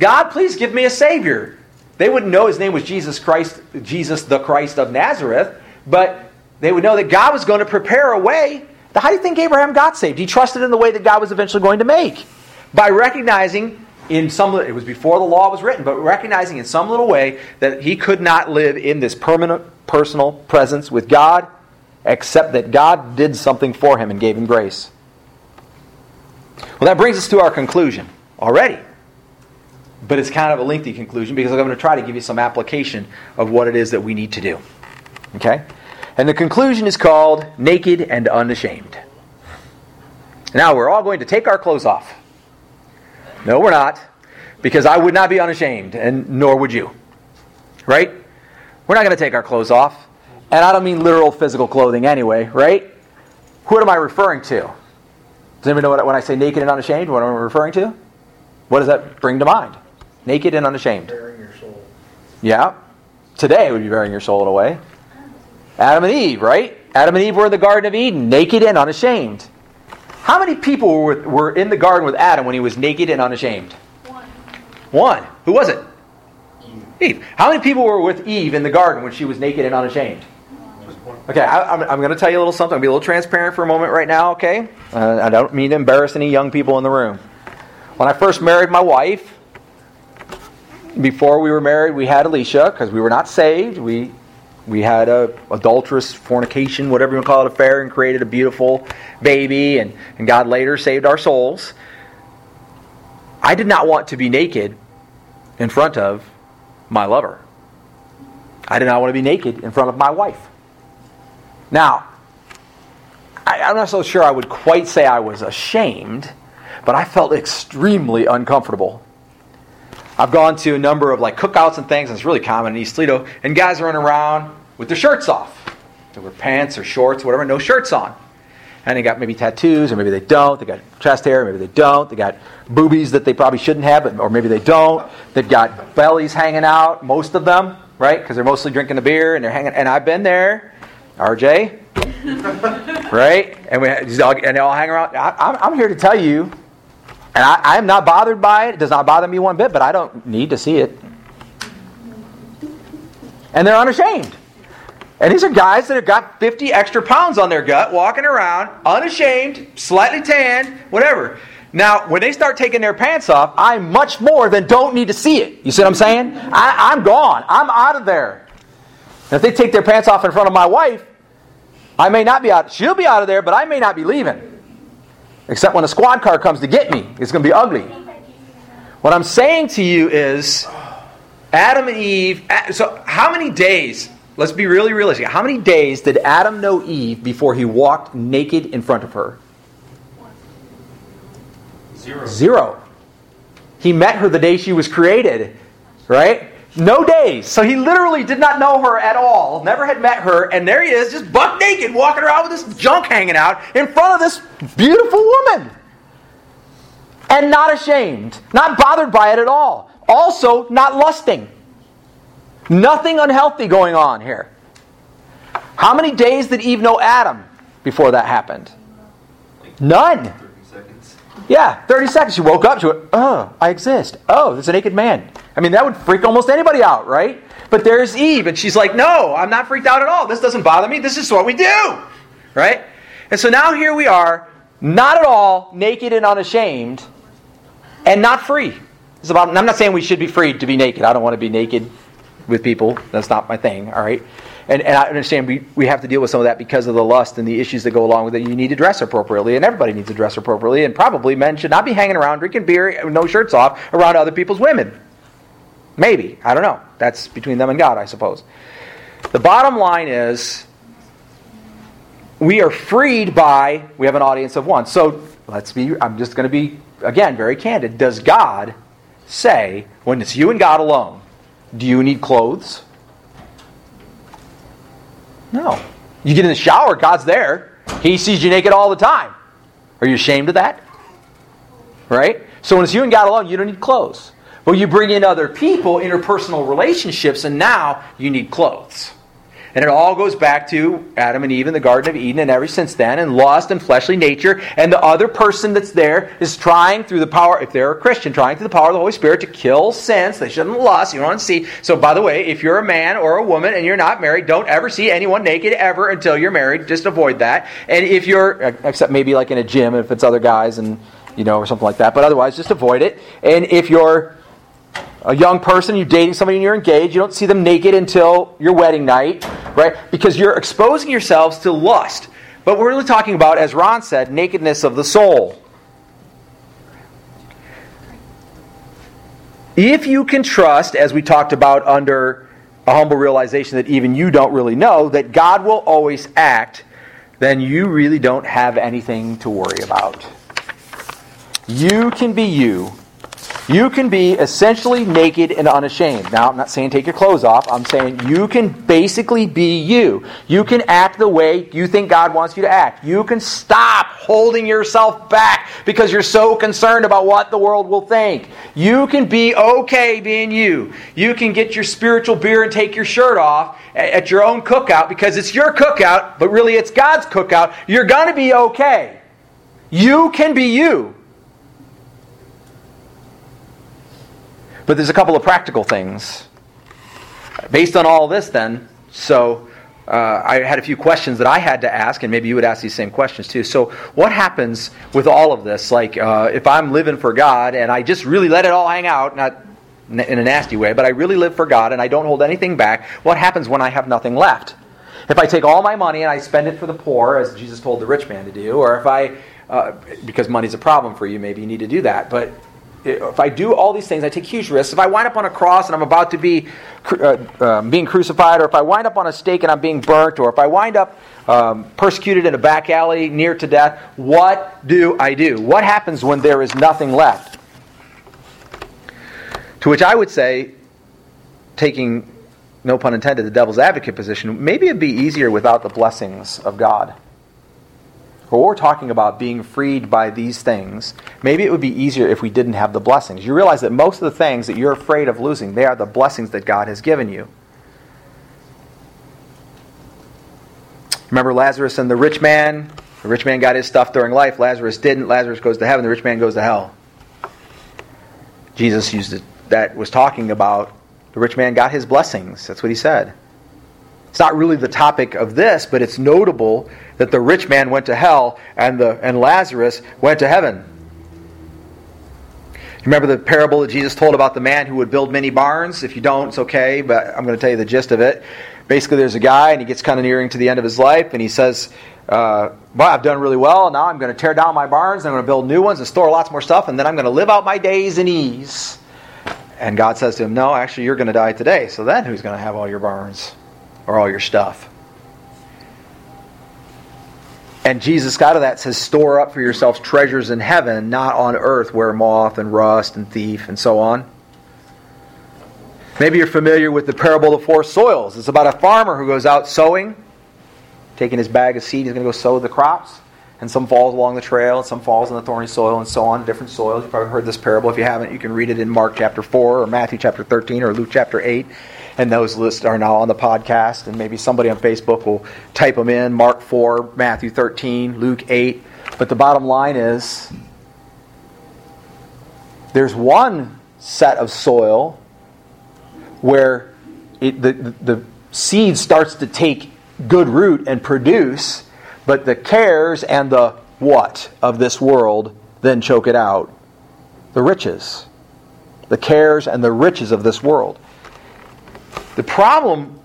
God, please give me a Savior. They wouldn't know his name was Jesus Christ, Jesus the Christ of Nazareth, but they would know that God was going to prepare a way. How do you think Abraham got saved? He trusted in the way that God was eventually going to make by recognizing in some it was before the law was written but recognizing in some little way that he could not live in this permanent personal presence with god except that god did something for him and gave him grace. Well that brings us to our conclusion already. But it's kind of a lengthy conclusion because i'm going to try to give you some application of what it is that we need to do. Okay? And the conclusion is called naked and unashamed. Now we're all going to take our clothes off no, we're not. because I would not be unashamed, and nor would you. Right? We're not going to take our clothes off. And I don't mean literal physical clothing anyway, right? Who am I referring to? Does anybody know what, when I say naked and unashamed, what am I referring to? What does that bring to mind? Naked and unashamed. Baring your soul. Yeah. Today would be baring your soul away. Adam and Eve, right? Adam and Eve were in the Garden of Eden, naked and unashamed. How many people were, were in the garden with Adam when he was naked and unashamed? One. One. Who was it? Eve. How many people were with Eve in the garden when she was naked and unashamed? Okay, I, am I'm going to tell you a little something. I'll be a little transparent for a moment right now, okay? Uh, I don't mean to embarrass any young people in the room. When I first married my wife, before we were married, we had Alicia because we were not saved. We we had a adulterous fornication, whatever you call it, affair, and created a beautiful baby, and, and God later saved our souls. I did not want to be naked in front of my lover. I did not want to be naked in front of my wife. Now, I, I'm not so sure I would quite say I was ashamed, but I felt extremely uncomfortable. I've gone to a number of like cookouts and things, and it's really common in East Toledo, and guys are running around with their shirts off. They wear pants or shorts, whatever, no shirts on. And they got maybe tattoos, or maybe they don't. They got chest hair, maybe they don't. They got boobies that they probably shouldn't have, but, or maybe they don't. They've got bellies hanging out, most of them, right? Because they're mostly drinking a beer and they're hanging. And I've been there, RJ, right? And we and they all hang around. I, I'm, I'm here to tell you, and I, am not bothered by it. It does not bother me one bit, but I don't need to see it. And they're unashamed. And these are guys that have got 50 extra pounds on their gut, walking around, unashamed, slightly tanned, whatever. Now, when they start taking their pants off, I much more than don't need to see it. You see what I'm saying? I, am gone. I'm out of there. And if they take their pants off in front of my wife, I may not be out. She'll be out of there, but I may not be leaving. Except when a squad car comes to get me, it's going to be ugly. What I'm saying to you is Adam and Eve. So, how many days Let's be really realistic. How many days did Adam know Eve before he walked naked in front of her? Zero. Zero. He met her the day she was created, right? No days. So he literally did not know her at all, never had met her, and there he is, just buck naked, walking around with this junk hanging out in front of this beautiful woman. And not ashamed, not bothered by it at all. Also, not lusting. Nothing unhealthy going on here. How many days did Eve know Adam before that happened? None. Yeah, 30 seconds. She woke up. She went, Oh, I exist. Oh, there's a naked man. I mean, that would freak almost anybody out, right? But there's Eve, and she's like, No, I'm not freaked out at all. This doesn't bother me. This is what we do, right? And so now here we are, not at all naked and unashamed, and not free. It's about, I'm not saying we should be free to be naked. I don't want to be naked with people. That's not my thing, all right? And, and I understand we, we have to deal with some of that because of the lust and the issues that go along with it. You need to dress appropriately, and everybody needs to dress appropriately. And probably men should not be hanging around drinking beer, no shirts off, around other people's women. Maybe. I don't know. That's between them and God, I suppose. The bottom line is we are freed by, we have an audience of one. So let's be, I'm just going to be, again, very candid. Does God say, when it's you and God alone, do you need clothes? No. You get in the shower, God's there. He sees you naked all the time. Are you ashamed of that? Right? So when it's you and God alone, you don't need clothes. But you bring in other people, interpersonal relationships, and now you need clothes. And it all goes back to Adam and Eve in the Garden of Eden and ever since then, and lust and fleshly nature. And the other person that's there is trying through the power, if they're a Christian, trying through the power of the Holy Spirit to kill sins. They shouldn't lust. You don't want to see. So, by the way, if you're a man or a woman and you're not married, don't ever see anyone naked ever until you're married. Just avoid that. And if you're, except maybe like in a gym, if it's other guys and, you know, or something like that. But otherwise, just avoid it. And if you're a young person, you're dating somebody and you're engaged, you don't see them naked until your wedding night, right? Because you're exposing yourselves to lust. But we're really talking about, as Ron said, nakedness of the soul. If you can trust, as we talked about under a humble realization that even you don't really know, that God will always act, then you really don't have anything to worry about. You can be you You can be essentially naked and unashamed. Now, I'm not saying take your clothes off. I'm saying you can basically be you. You can act the way you think God wants you to act. You can stop holding yourself back because you're so concerned about what the world will think. You can be okay being you. You can get your spiritual beer and take your shirt off at your own cookout because it's your cookout, but really it's God's cookout. You're going to be okay. You can be you. But there's a couple of practical things. Based on all this, then, so uh, I had a few questions that I had to ask, and maybe you would ask these same questions too. So, what happens with all of this? Like, uh, if I'm living for God and I just really let it all hang out, not in a nasty way, but I really live for God and I don't hold anything back, what happens when I have nothing left? If I take all my money and I spend it for the poor, as Jesus told the rich man to do, or if I, uh, because money's a problem for you, maybe you need to do that. But if I do all these things, I take huge risks. If I wind up on a cross and I'm about to be uh, um, being crucified, or if I wind up on a stake and I'm being burnt, or if I wind up um, persecuted in a back alley near to death, what do I do? What happens when there is nothing left? To which I would say, taking no pun intended, the devil's advocate position, maybe it'd be easier without the blessings of God or we're talking about being freed by these things, maybe it would be easier if we didn't have the blessings. You realize that most of the things that you're afraid of losing, they are the blessings that God has given you. Remember Lazarus and the rich man? The rich man got his stuff during life. Lazarus didn't. Lazarus goes to heaven. The rich man goes to hell. Jesus used it, that was talking about the rich man got his blessings. That's what he said. It's not really the topic of this, but it's notable that the rich man went to hell and, the, and Lazarus went to heaven. Remember the parable that Jesus told about the man who would build many barns? If you don't, it's okay, but I'm going to tell you the gist of it. Basically, there's a guy, and he gets kind of nearing to the end of his life, and he says, uh, Well, I've done really well. Now I'm going to tear down my barns, and I'm going to build new ones and store lots more stuff, and then I'm going to live out my days in ease. And God says to him, No, actually, you're going to die today. So then who's going to have all your barns? Or all your stuff. And Jesus, out of that, says, Store up for yourselves treasures in heaven, not on earth where moth and rust and thief and so on. Maybe you're familiar with the parable of the four soils. It's about a farmer who goes out sowing, taking his bag of seed, he's going to go sow the crops. And some falls along the trail, and some falls in the thorny soil, and so on, different soils. You've probably heard this parable. If you haven't, you can read it in Mark chapter 4, or Matthew chapter 13, or Luke chapter 8 and those lists are now on the podcast. And maybe somebody on Facebook will type them in Mark 4, Matthew 13, Luke 8. But the bottom line is there's one set of soil where it, the, the, seed starts to take good root and produce, but the cares and the what of this world then choke it out. The riches. The cares and the riches of this world. The problem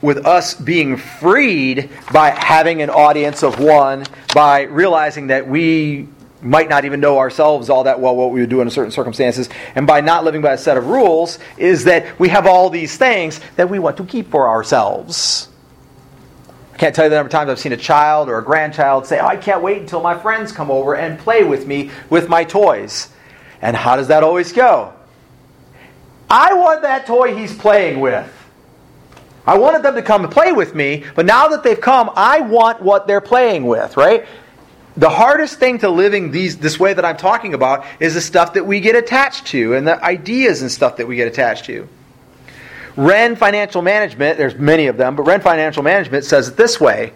with us being freed by having an audience of one, by realizing that we might not even know ourselves all that well what we would do in certain circumstances, and by not living by a set of rules, is that we have all these things that we want to keep for ourselves. I can't tell you the number of times I've seen a child or a grandchild say, oh, I can't wait until my friends come over and play with me with my toys. And how does that always go? I want that toy he's playing with. I wanted them to come and play with me, but now that they've come, I want what they're playing with, right? The hardest thing to living these this way that I'm talking about is the stuff that we get attached to and the ideas and stuff that we get attached to. Ren Financial Management, there's many of them, but Ren Financial Management says it this way.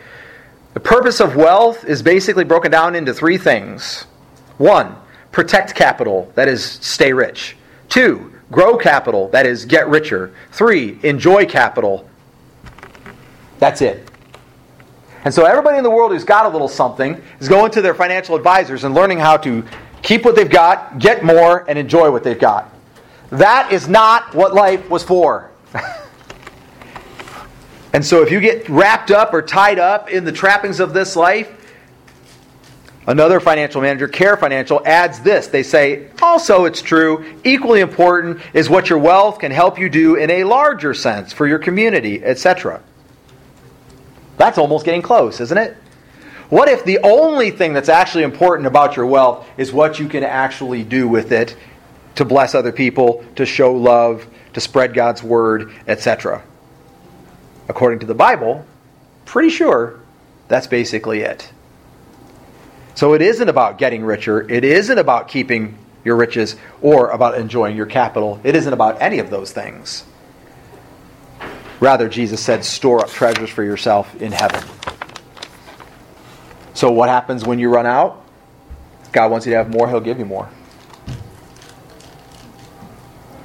The purpose of wealth is basically broken down into three things. One, protect capital, that is, stay rich. Two, Grow capital, that is, get richer. Three, enjoy capital. That's it. And so everybody in the world who's got a little something is going to their financial advisors and learning how to keep what they've got, get more, and enjoy what they've got. That is not what life was for. and so if you get wrapped up or tied up in the trappings of this life, Another financial manager, Care Financial, adds this. They say, also it's true, equally important is what your wealth can help you do in a larger sense for your community, etc. That's almost getting close, isn't it? What if the only thing that's actually important about your wealth is what you can actually do with it to bless other people, to show love, to spread God's word, etc. According to the Bible, pretty sure that's basically it. So it isn't about getting richer, it isn't about keeping your riches or about enjoying your capital. It isn't about any of those things. Rather, Jesus said, store up treasures for yourself in heaven. So, what happens when you run out? God wants you to have more, He'll give you more.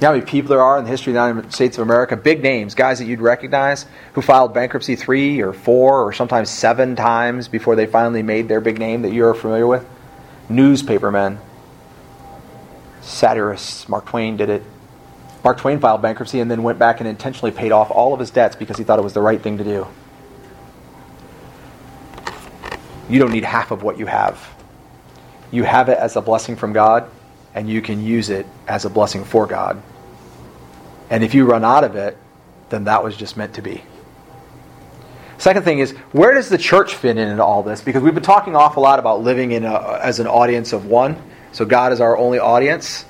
Know how many people there are in the history of the United States of America? Big names, guys that you'd recognize, who filed bankruptcy three or four or sometimes seven times before they finally made their big name that you're familiar with. Newspapermen, satirists. Mark Twain did it. Mark Twain filed bankruptcy and then went back and intentionally paid off all of his debts because he thought it was the right thing to do. You don't need half of what you have. You have it as a blessing from God, and you can use it as a blessing for God. And if you run out of it, then that was just meant to be. Second thing is, where does the church fit in into all this? Because we've been talking awful lot about living in a, as an audience of one. So God is our only audience.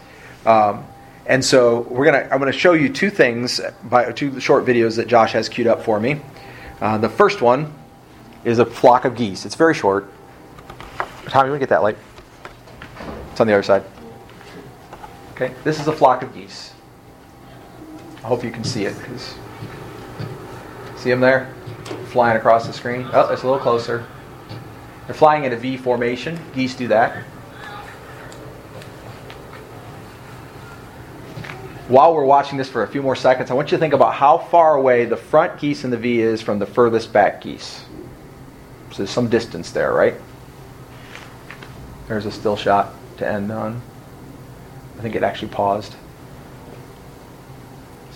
Um, and so we're gonna, I'm going to show you two things, by two short videos that Josh has queued up for me. Uh, the first one is a flock of geese. It's very short. Tommy, you want to get that light? It's on the other side. Okay, this is a flock of geese. I hope you can see it because see them there flying across the screen. Oh, it's a little closer. They're flying in a V formation. Geese do that. While we're watching this for a few more seconds, I want you to think about how far away the front geese in the V is from the furthest back geese. So there's some distance there, right? There's a still shot to end on. I think it actually paused.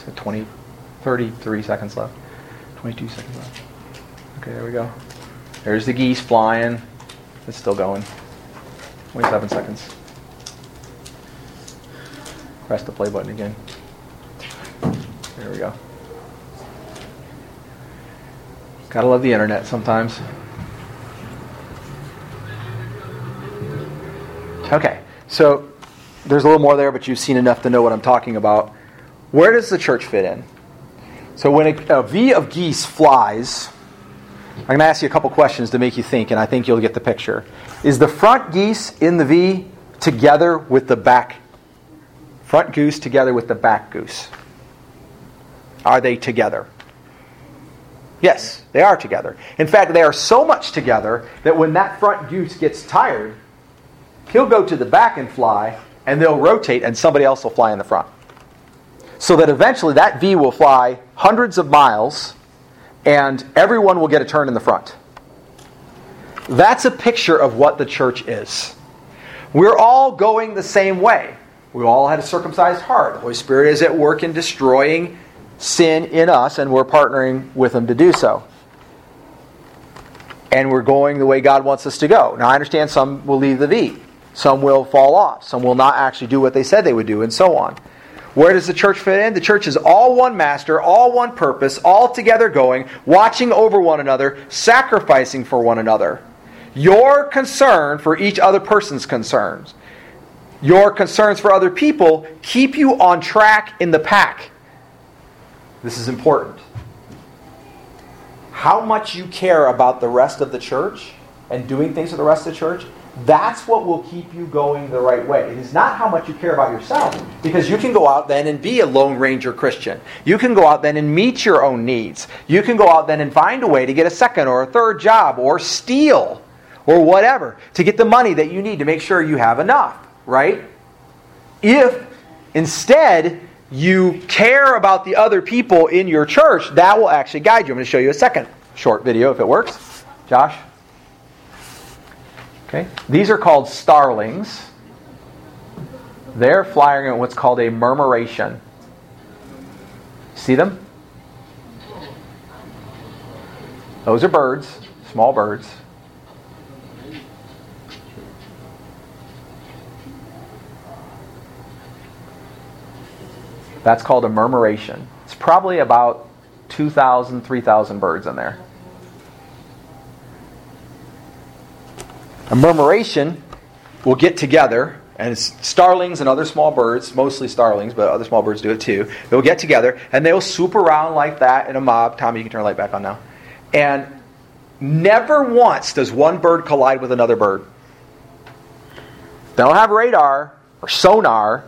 So 20, 33 seconds left. 22 seconds left. Okay, there we go. There's the geese flying. It's still going. 27 seconds. Press the play button again. There we go. Gotta love the internet sometimes. Okay, so there's a little more there, but you've seen enough to know what I'm talking about. Where does the church fit in? So when a, a V of geese flies, I'm going to ask you a couple questions to make you think, and I think you'll get the picture. Is the front geese in the V together with the back? Front goose together with the back goose? Are they together? Yes, they are together. In fact, they are so much together that when that front goose gets tired, he'll go to the back and fly, and they'll rotate, and somebody else will fly in the front. So that eventually that V will fly hundreds of miles, and everyone will get a turn in the front. That's a picture of what the church is. We're all going the same way. We all had a circumcised heart. The Holy Spirit is at work in destroying sin in us, and we're partnering with Him to do so. And we're going the way God wants us to go. Now, I understand some will leave the V, some will fall off, some will not actually do what they said they would do, and so on. Where does the church fit in? The church is all one master, all one purpose, all together going, watching over one another, sacrificing for one another. Your concern for each other person's concerns, your concerns for other people keep you on track in the pack. This is important. How much you care about the rest of the church and doing things for the rest of the church, that's what will keep you going the right way. It is not how much you care about yourself, because you can go out then and be a Lone Ranger Christian. You can go out then and meet your own needs. You can go out then and find a way to get a second or a third job or steal or whatever to get the money that you need to make sure you have enough, right? If instead you care about the other people in your church, that will actually guide you. I'm going to show you a second short video if it works. Josh? Okay. These are called starlings. They're flying at what's called a murmuration. See them? Those are birds, small birds. That's called a murmuration. It's probably about 2,000, 3,000 birds in there. A murmuration will get together and starlings and other small birds, mostly starlings, but other small birds do it too. They'll get together and they'll swoop around like that in a mob. Tommy, you can turn the light back on now. And never once does one bird collide with another bird. They don't have radar or sonar.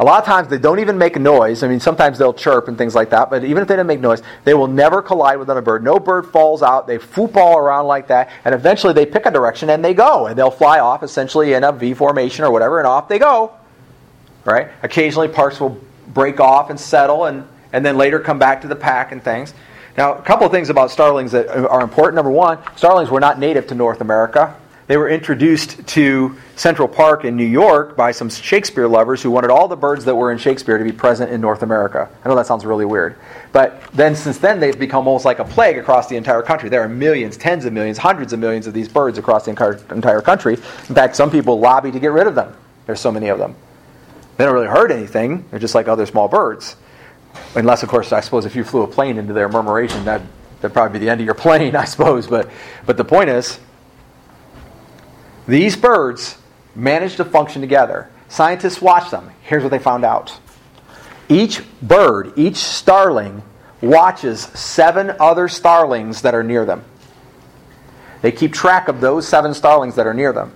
A lot of times they don't even make a noise. I mean, sometimes they'll chirp and things like that, but even if they don't make noise, they will never collide with another bird. No bird falls out. They foop all around like that, and eventually they pick a direction and they go, and they'll fly off essentially in a V formation or whatever, and off they go. Right? Occasionally, parts will break off and settle, and, and then later come back to the pack and things. Now, a couple of things about starlings that are important. Number one, starlings were not native to North America. They were introduced to Central Park in New York by some Shakespeare lovers who wanted all the birds that were in Shakespeare to be present in North America. I know that sounds really weird. But then, since then, they've become almost like a plague across the entire country. There are millions, tens of millions, hundreds of millions of these birds across the entire, entire country. In fact, some people lobby to get rid of them. There's so many of them. They don't really hurt anything, they're just like other small birds. Unless, of course, I suppose if you flew a plane into their murmuration, that, that'd probably be the end of your plane, I suppose. But, but the point is, these birds manage to function together. Scientists watch them. Here's what they found out each bird, each starling, watches seven other starlings that are near them. They keep track of those seven starlings that are near them.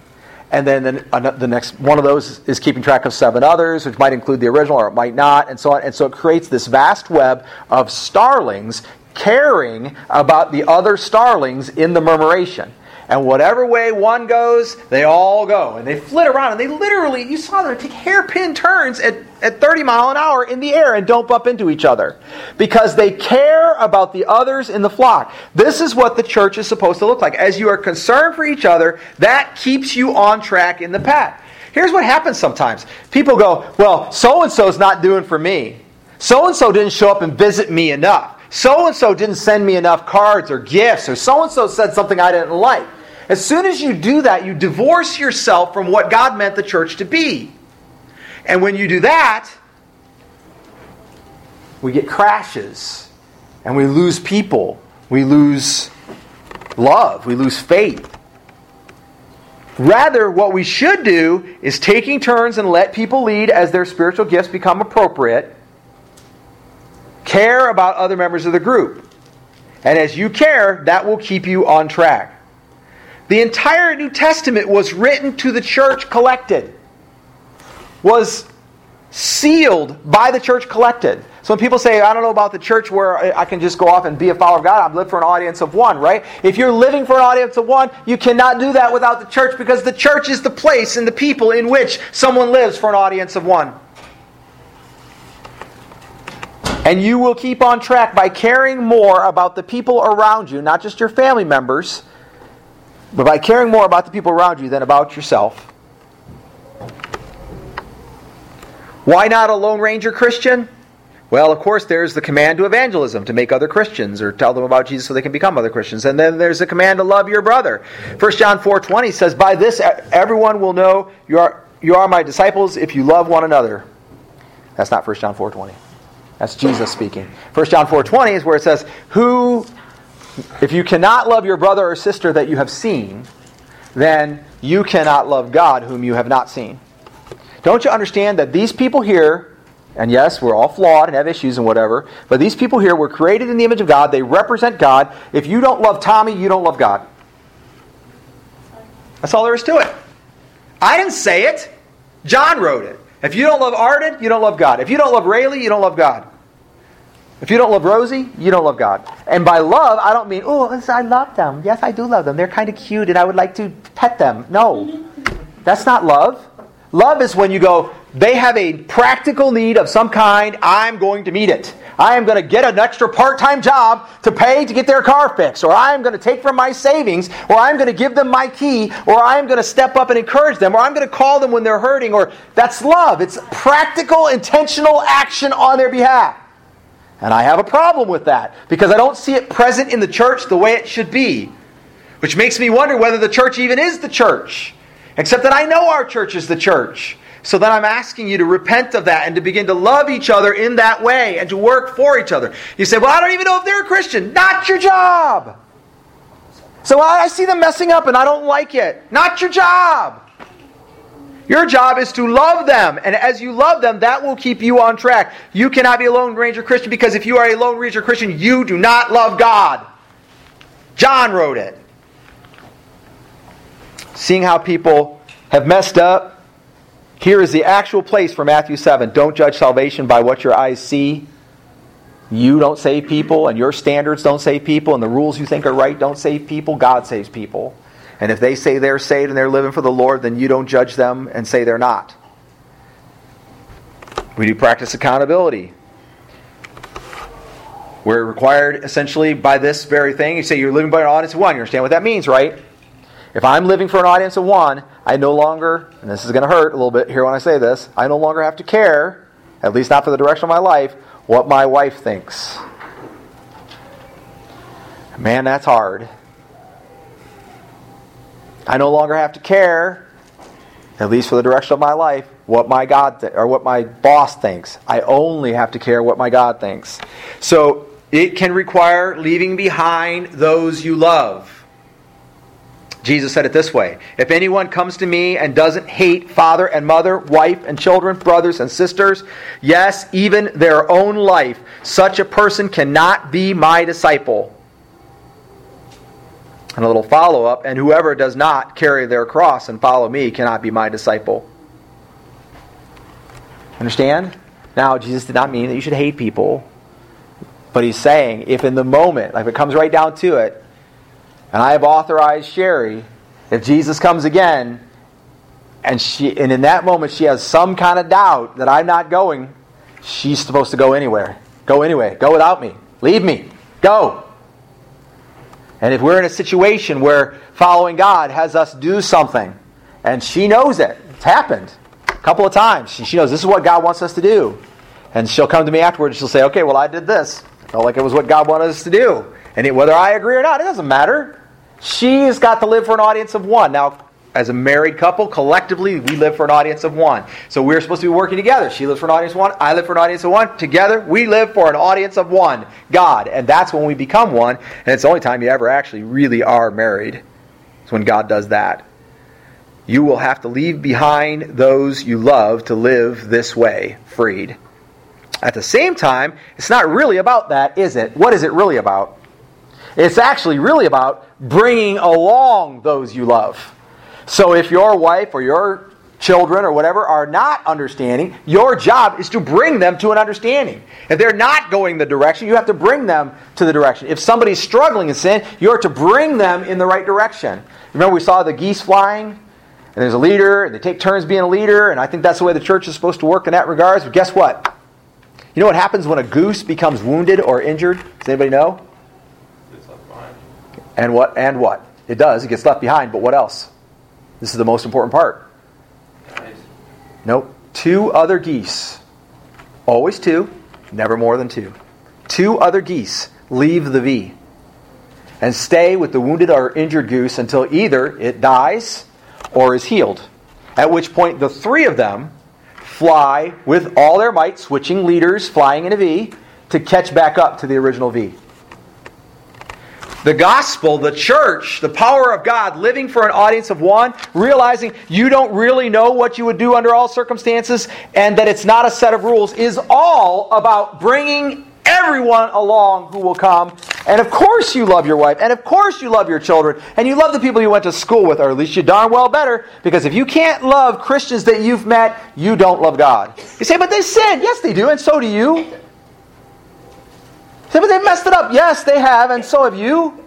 And then the, the next one of those is keeping track of seven others, which might include the original or it might not, and so on. And so it creates this vast web of starlings caring about the other starlings in the murmuration. And whatever way one goes, they all go. And they flit around. And they literally, you saw them take hairpin turns at, at 30 mile an hour in the air and don't bump into each other. Because they care about the others in the flock. This is what the church is supposed to look like. As you are concerned for each other, that keeps you on track in the path. Here's what happens sometimes. People go, well, so and so's not doing for me. So and so didn't show up and visit me enough. So and so didn't send me enough cards or gifts, or so and so said something I didn't like. As soon as you do that, you divorce yourself from what God meant the church to be. And when you do that, we get crashes and we lose people. We lose love. We lose faith. Rather, what we should do is taking turns and let people lead as their spiritual gifts become appropriate. Care about other members of the group. And as you care, that will keep you on track. The entire New Testament was written to the church collected, was sealed by the church collected. So when people say, I don't know about the church where I can just go off and be a follower of God, I'm living for an audience of one, right? If you're living for an audience of one, you cannot do that without the church because the church is the place and the people in which someone lives for an audience of one. And you will keep on track by caring more about the people around you, not just your family members, but by caring more about the people around you than about yourself. Why not a Lone Ranger Christian? Well, of course, there's the command to evangelism, to make other Christians or tell them about Jesus so they can become other Christians. And then there's the command to love your brother. 1 John 4.20 says, By this everyone will know you are, you are my disciples if you love one another. That's not 1 John 4.20. That's Jesus speaking. 1 John 4.20 is where it says, Who if you cannot love your brother or sister that you have seen, then you cannot love God whom you have not seen. Don't you understand that these people here, and yes, we're all flawed and have issues and whatever, but these people here were created in the image of God. They represent God. If you don't love Tommy, you don't love God. That's all there is to it. I didn't say it. John wrote it. If you don't love Arden, you don't love God. If you don't love Rayleigh, you don't love God. If you don't love Rosie, you don't love God. And by love, I don't mean, oh, I love them. Yes, I do love them. They're kind of cute and I would like to pet them. No, that's not love. Love is when you go, they have a practical need of some kind, I'm going to meet it. I am going to get an extra part time job to pay to get their car fixed, or I am going to take from my savings, or I'm going to give them my key, or I'm going to step up and encourage them, or I'm going to call them when they're hurting, or that's love. It's practical, intentional action on their behalf. And I have a problem with that because I don't see it present in the church the way it should be. Which makes me wonder whether the church even is the church. Except that I know our church is the church. So then I'm asking you to repent of that and to begin to love each other in that way and to work for each other. You say, well, I don't even know if they're a Christian. Not your job. So I see them messing up and I don't like it. Not your job. Your job is to love them. And as you love them, that will keep you on track. You cannot be a Lone Ranger Christian because if you are a Lone Ranger Christian, you do not love God. John wrote it. Seeing how people have messed up, here is the actual place for Matthew 7. Don't judge salvation by what your eyes see. You don't save people, and your standards don't save people, and the rules you think are right don't save people. God saves people. And if they say they're saved and they're living for the Lord, then you don't judge them and say they're not. We do practice accountability. We're required essentially by this very thing. You say you're living by an audience of one. You understand what that means, right? If I'm living for an audience of one, I no longer, and this is going to hurt a little bit here when I say this, I no longer have to care, at least not for the direction of my life, what my wife thinks. Man, that's hard. I no longer have to care, at least for the direction of my life, what my God th- or what my boss thinks. I only have to care what my God thinks. So it can require leaving behind those you love. Jesus said it this way If anyone comes to me and doesn't hate father and mother, wife and children, brothers and sisters, yes, even their own life, such a person cannot be my disciple. And a little follow up, and whoever does not carry their cross and follow me cannot be my disciple. Understand? Now, Jesus did not mean that you should hate people. But he's saying, if in the moment, like it comes right down to it, and I have authorized Sherry, if Jesus comes again, and she and in that moment she has some kind of doubt that I'm not going, she's supposed to go anywhere. Go anyway. Go without me. Leave me. Go. And if we're in a situation where following God has us do something, and she knows it, it's happened a couple of times. She, she knows this is what God wants us to do. And she'll come to me afterwards and she'll say, okay, well, I did this. Felt like it was what God wanted us to do. And it, whether I agree or not, it doesn't matter. She's got to live for an audience of one. Now, as a married couple, collectively, we live for an audience of one. So we're supposed to be working together. She lives for an audience of one. I live for an audience of one. Together, we live for an audience of one God. And that's when we become one. And it's the only time you ever actually really are married. It's when God does that. You will have to leave behind those you love to live this way, freed. At the same time, it's not really about that, is it? What is it really about? It's actually really about bringing along those you love. So if your wife or your children or whatever are not understanding, your job is to bring them to an understanding. If they're not going the direction, you have to bring them to the direction. If somebody's struggling in sin, you're to bring them in the right direction. Remember, we saw the geese flying, and there's a leader, and they take turns being a leader, and I think that's the way the church is supposed to work in that regards. But guess what? You know what happens when a goose becomes wounded or injured? Does anybody know? It's left behind. And what? And what? It does. It gets left behind. But what else? This is the most important part. Nope. Two other geese. Always two. Never more than two. Two other geese leave the V and stay with the wounded or injured goose until either it dies or is healed. At which point the three of them fly with all their might, switching leaders, flying in a V, to catch back up to the original V. The gospel, the church, the power of God, living for an audience of one, realizing you don't really know what you would do under all circumstances, and that it's not a set of rules, is all about bringing everyone along who will come. And of course, you love your wife, and of course, you love your children, and you love the people you went to school with, or at least you darn well better, because if you can't love Christians that you've met, you don't love God. You say, but they sin. Yes, they do, and so do you. Say, but they've messed it up. Yes, they have, and so have you.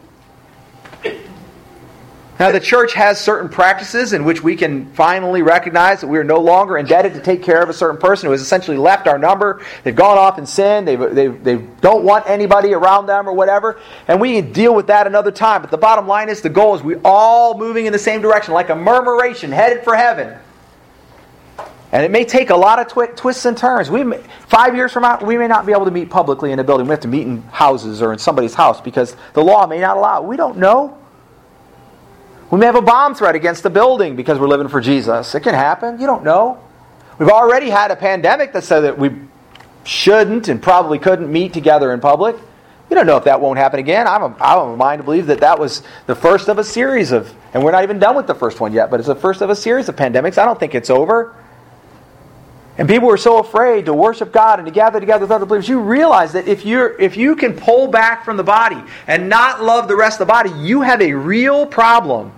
Now, the church has certain practices in which we can finally recognize that we are no longer indebted to take care of a certain person who has essentially left our number. They've gone off in sin. They they they don't want anybody around them or whatever. And we can deal with that another time. But the bottom line is the goal is we all moving in the same direction, like a murmuration headed for heaven. And it may take a lot of twi- twists and turns. We may, five years from now, we may not be able to meet publicly in a building. We have to meet in houses or in somebody's house because the law may not allow. We don't know. We may have a bomb threat against the building because we're living for Jesus. It can happen. You don't know. We've already had a pandemic that said that we shouldn't and probably couldn't meet together in public. You don't know if that won't happen again. I'm of a mind to believe that that was the first of a series of, and we're not even done with the first one yet, but it's the first of a series of pandemics. I don't think it's over. And people were so afraid to worship God and to gather together with other believers. You realize that if you're if you can pull back from the body and not love the rest of the body, you have a real problem.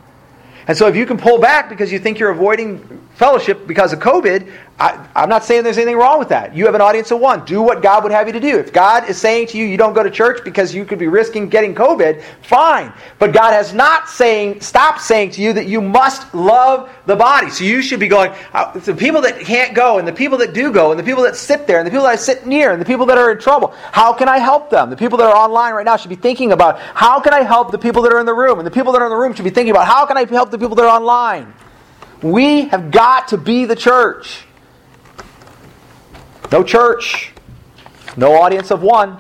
And so if you can pull back because you think you're avoiding fellowship because of COVID, I, am not saying there's anything wrong with that. You have an audience of one. Do what God would have you to do. If God is saying to you, you don't go to church because you could be risking getting COVID, fine. But God has not saying, stop saying to you that you must love the body. So you should be going, uh, the people that can't go, and the people that do go, and the people that sit there, and the people that I sit near, and the people that are in trouble, how can I help them? The people that are online right now should be thinking about, how can I help the people that are in the room? And the people that are in the room should be thinking about, how can I help the people that are online? We have got to be the church. No church, no audience of one,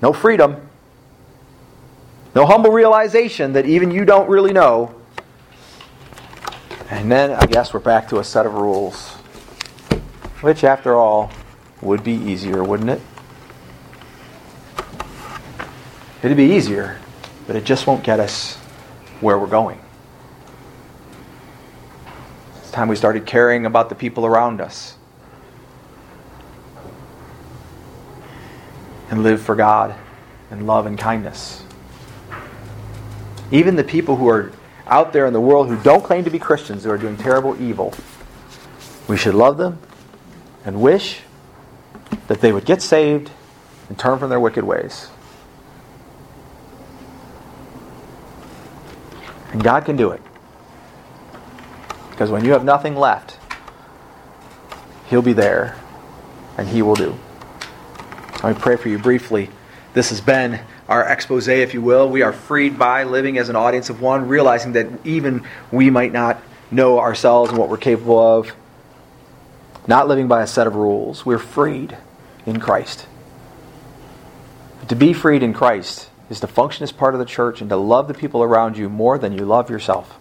no freedom, no humble realization that even you don't really know. And then I guess we're back to a set of rules, which, after all, would be easier, wouldn't it? It'd be easier, but it just won't get us where we're going. It's time we started caring about the people around us. And live for God and love and kindness. Even the people who are out there in the world who don't claim to be Christians, who are doing terrible evil, we should love them and wish that they would get saved and turn from their wicked ways. And God can do it. Because when you have nothing left, He'll be there and He will do. Me pray for you briefly. This has been our expose, if you will. We are freed by living as an audience of one, realizing that even we might not know ourselves and what we're capable of. Not living by a set of rules. We're freed in Christ. To be freed in Christ is to function as part of the church and to love the people around you more than you love yourself.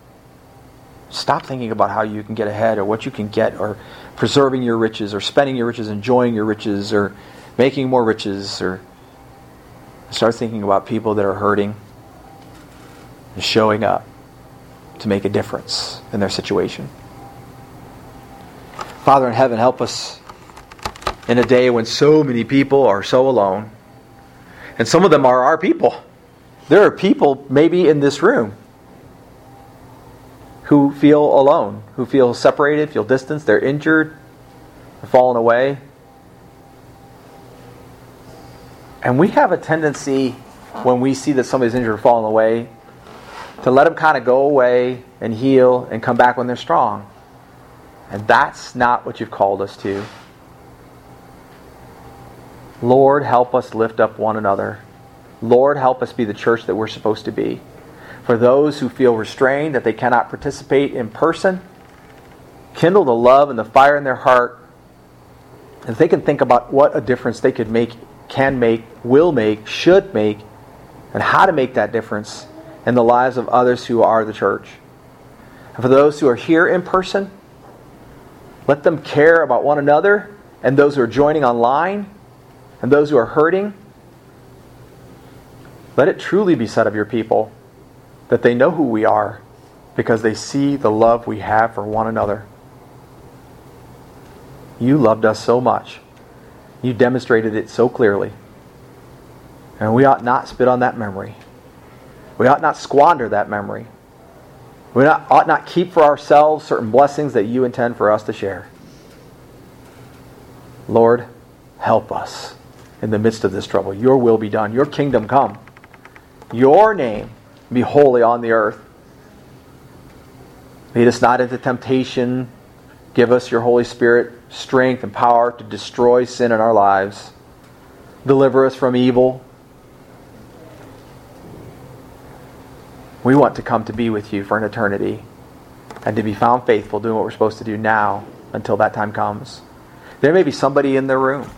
Stop thinking about how you can get ahead or what you can get or preserving your riches or spending your riches, enjoying your riches or making more riches or start thinking about people that are hurting and showing up to make a difference in their situation. Father in heaven, help us in a day when so many people are so alone. And some of them are our people. There are people, maybe in this room, who feel alone, who feel separated, feel distanced, they're injured, they're fallen away. And we have a tendency when we see that somebody's injured or falling away to let them kind of go away and heal and come back when they're strong. And that's not what you've called us to. Lord, help us lift up one another. Lord, help us be the church that we're supposed to be. For those who feel restrained that they cannot participate in person, kindle the love and the fire in their heart. And they can think about what a difference they could make can make, will make, should make, and how to make that difference in the lives of others who are the church. And for those who are here in person, let them care about one another and those who are joining online and those who are hurting. Let it truly be said of your people that they know who we are because they see the love we have for one another. You loved us so much you demonstrated it so clearly. And we ought not spit on that memory. We ought not squander that memory. We ought not keep for ourselves certain blessings that you intend for us to share. Lord, help us in the midst of this trouble. Your will be done. Your kingdom come. Your name be holy on the earth. Lead us not into temptation. Give us your Holy Spirit strength and power to destroy sin in our lives. Deliver us from evil. We want to come to be with you for an eternity and to be found faithful doing what we're supposed to do now until that time comes. There may be somebody in the room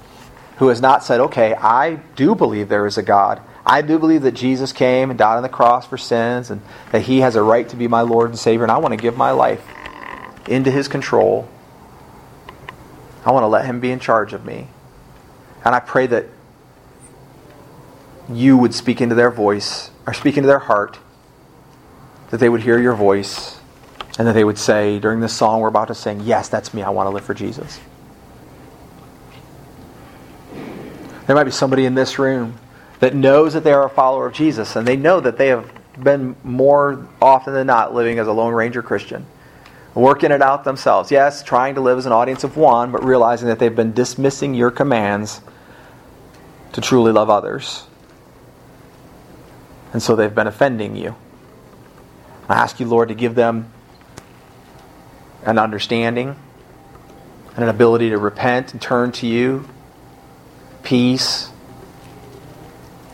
who has not said, okay, I do believe there is a God. I do believe that Jesus came and died on the cross for sins and that he has a right to be my Lord and Savior, and I want to give my life into his control I want to let Him be in charge of me. And I pray that you would speak into their voice, or speak into their heart, that they would hear your voice, and that they would say during this song we're about to sing, Yes, that's me. I want to live for Jesus. There might be somebody in this room that knows that they are a follower of Jesus, and they know that they have been more often than not living as a Lone Ranger Christian, working it out themselves. Yes, trying to live as an audience of one, but realizing that they've been dismissing your commands to truly love others. And so they've been offending you. I ask you, Lord, to give them an understanding and an ability to repent and turn to you, peace,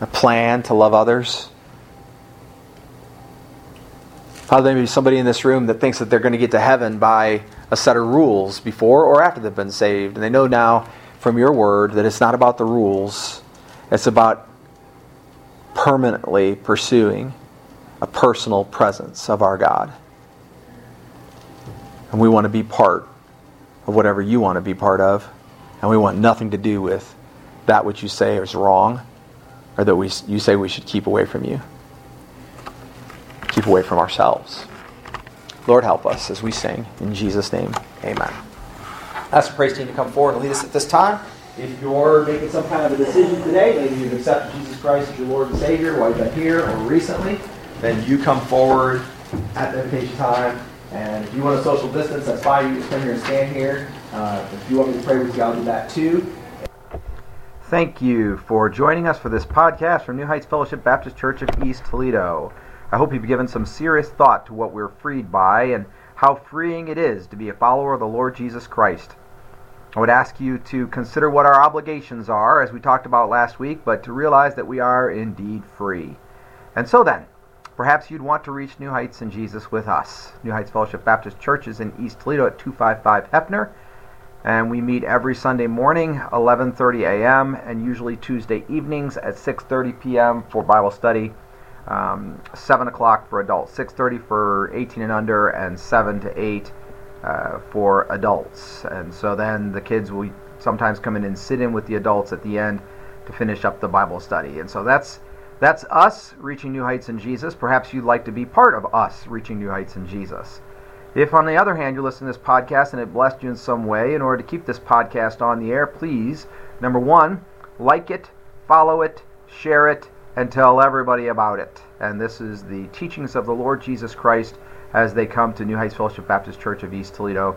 a plan to love others. Father, there may be somebody in this room that thinks that they're going to get to heaven by a set of rules before or after they've been saved. And they know now from your word that it's not about the rules, it's about permanently pursuing a personal presence of our God. And we want to be part of whatever you want to be part of. And we want nothing to do with that which you say is wrong or that we, you say we should keep away from you. Keep away from ourselves. Lord, help us as we sing. In Jesus' name, amen. Ask the praise team to come forward and lead us at this time. If you're making some kind of a decision today, maybe you've accepted Jesus Christ as your Lord and Savior while you've been here or recently, then you come forward at the invitation time. And if you want a social distance, that's fine. You just come here and stand here. Uh, if you want me to pray with you, I'll do that too. Thank you for joining us for this podcast from New Heights Fellowship Baptist Church of East Toledo. I hope you've given some serious thought to what we're freed by and how freeing it is to be a follower of the Lord Jesus Christ. I would ask you to consider what our obligations are, as we talked about last week, but to realize that we are indeed free. And so then, perhaps you'd want to reach New Heights in Jesus with us. New Heights Fellowship Baptist Church is in East Toledo at 255 Hefner and we meet every Sunday morning 11:30 a.m. and usually Tuesday evenings at 6:30 p.m. for Bible study. Um, 7 o'clock for adults, 6:30 for 18 and under, and 7 to 8 uh, for adults. And so then the kids will sometimes come in and sit in with the adults at the end to finish up the Bible study. And so that's that's us reaching new heights in Jesus. Perhaps you'd like to be part of us reaching new heights in Jesus. If, on the other hand, you're listening to this podcast and it blessed you in some way, in order to keep this podcast on the air, please, number one, like it, follow it, share it, and tell everybody about it. And this is the teachings of the Lord Jesus Christ as they come to New Heights Fellowship Baptist Church of East Toledo.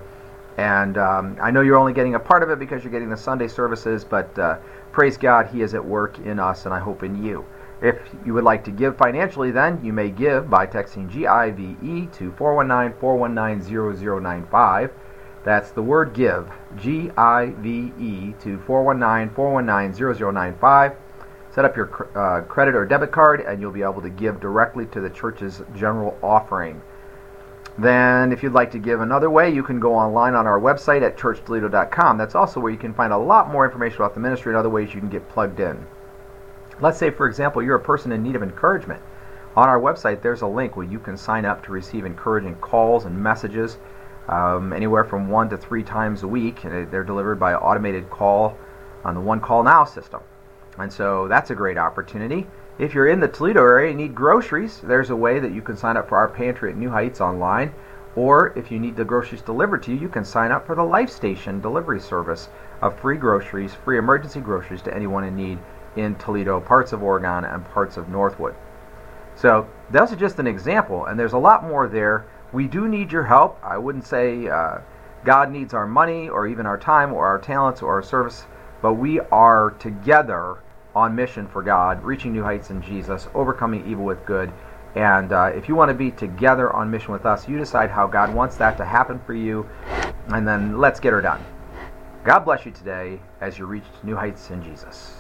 And um, I know you're only getting a part of it because you're getting the Sunday services, but uh, praise God, He is at work in us, and I hope in you. If you would like to give financially, then you may give by texting GIVE to 419 419 0095. That's the word give, G I V E, to 419 419 0095. Set up your uh, credit or debit card, and you'll be able to give directly to the church's general offering. Then, if you'd like to give another way, you can go online on our website at churchtoledo.com. That's also where you can find a lot more information about the ministry and other ways you can get plugged in. Let's say, for example, you're a person in need of encouragement. On our website, there's a link where you can sign up to receive encouraging calls and messages um, anywhere from one to three times a week. They're delivered by automated call on the One Call Now system. And so that's a great opportunity. If you're in the Toledo area and need groceries, there's a way that you can sign up for our pantry at New Heights online. Or if you need the groceries delivered to you, you can sign up for the Life Station delivery service of free groceries, free emergency groceries to anyone in need in Toledo, parts of Oregon, and parts of Northwood. So that's just an example, and there's a lot more there. We do need your help. I wouldn't say uh, God needs our money or even our time or our talents or our service, but we are together on mission for God, reaching new heights in Jesus, overcoming evil with good. And uh, if you want to be together on mission with us, you decide how God wants that to happen for you, and then let's get her done. God bless you today as you reach new heights in Jesus.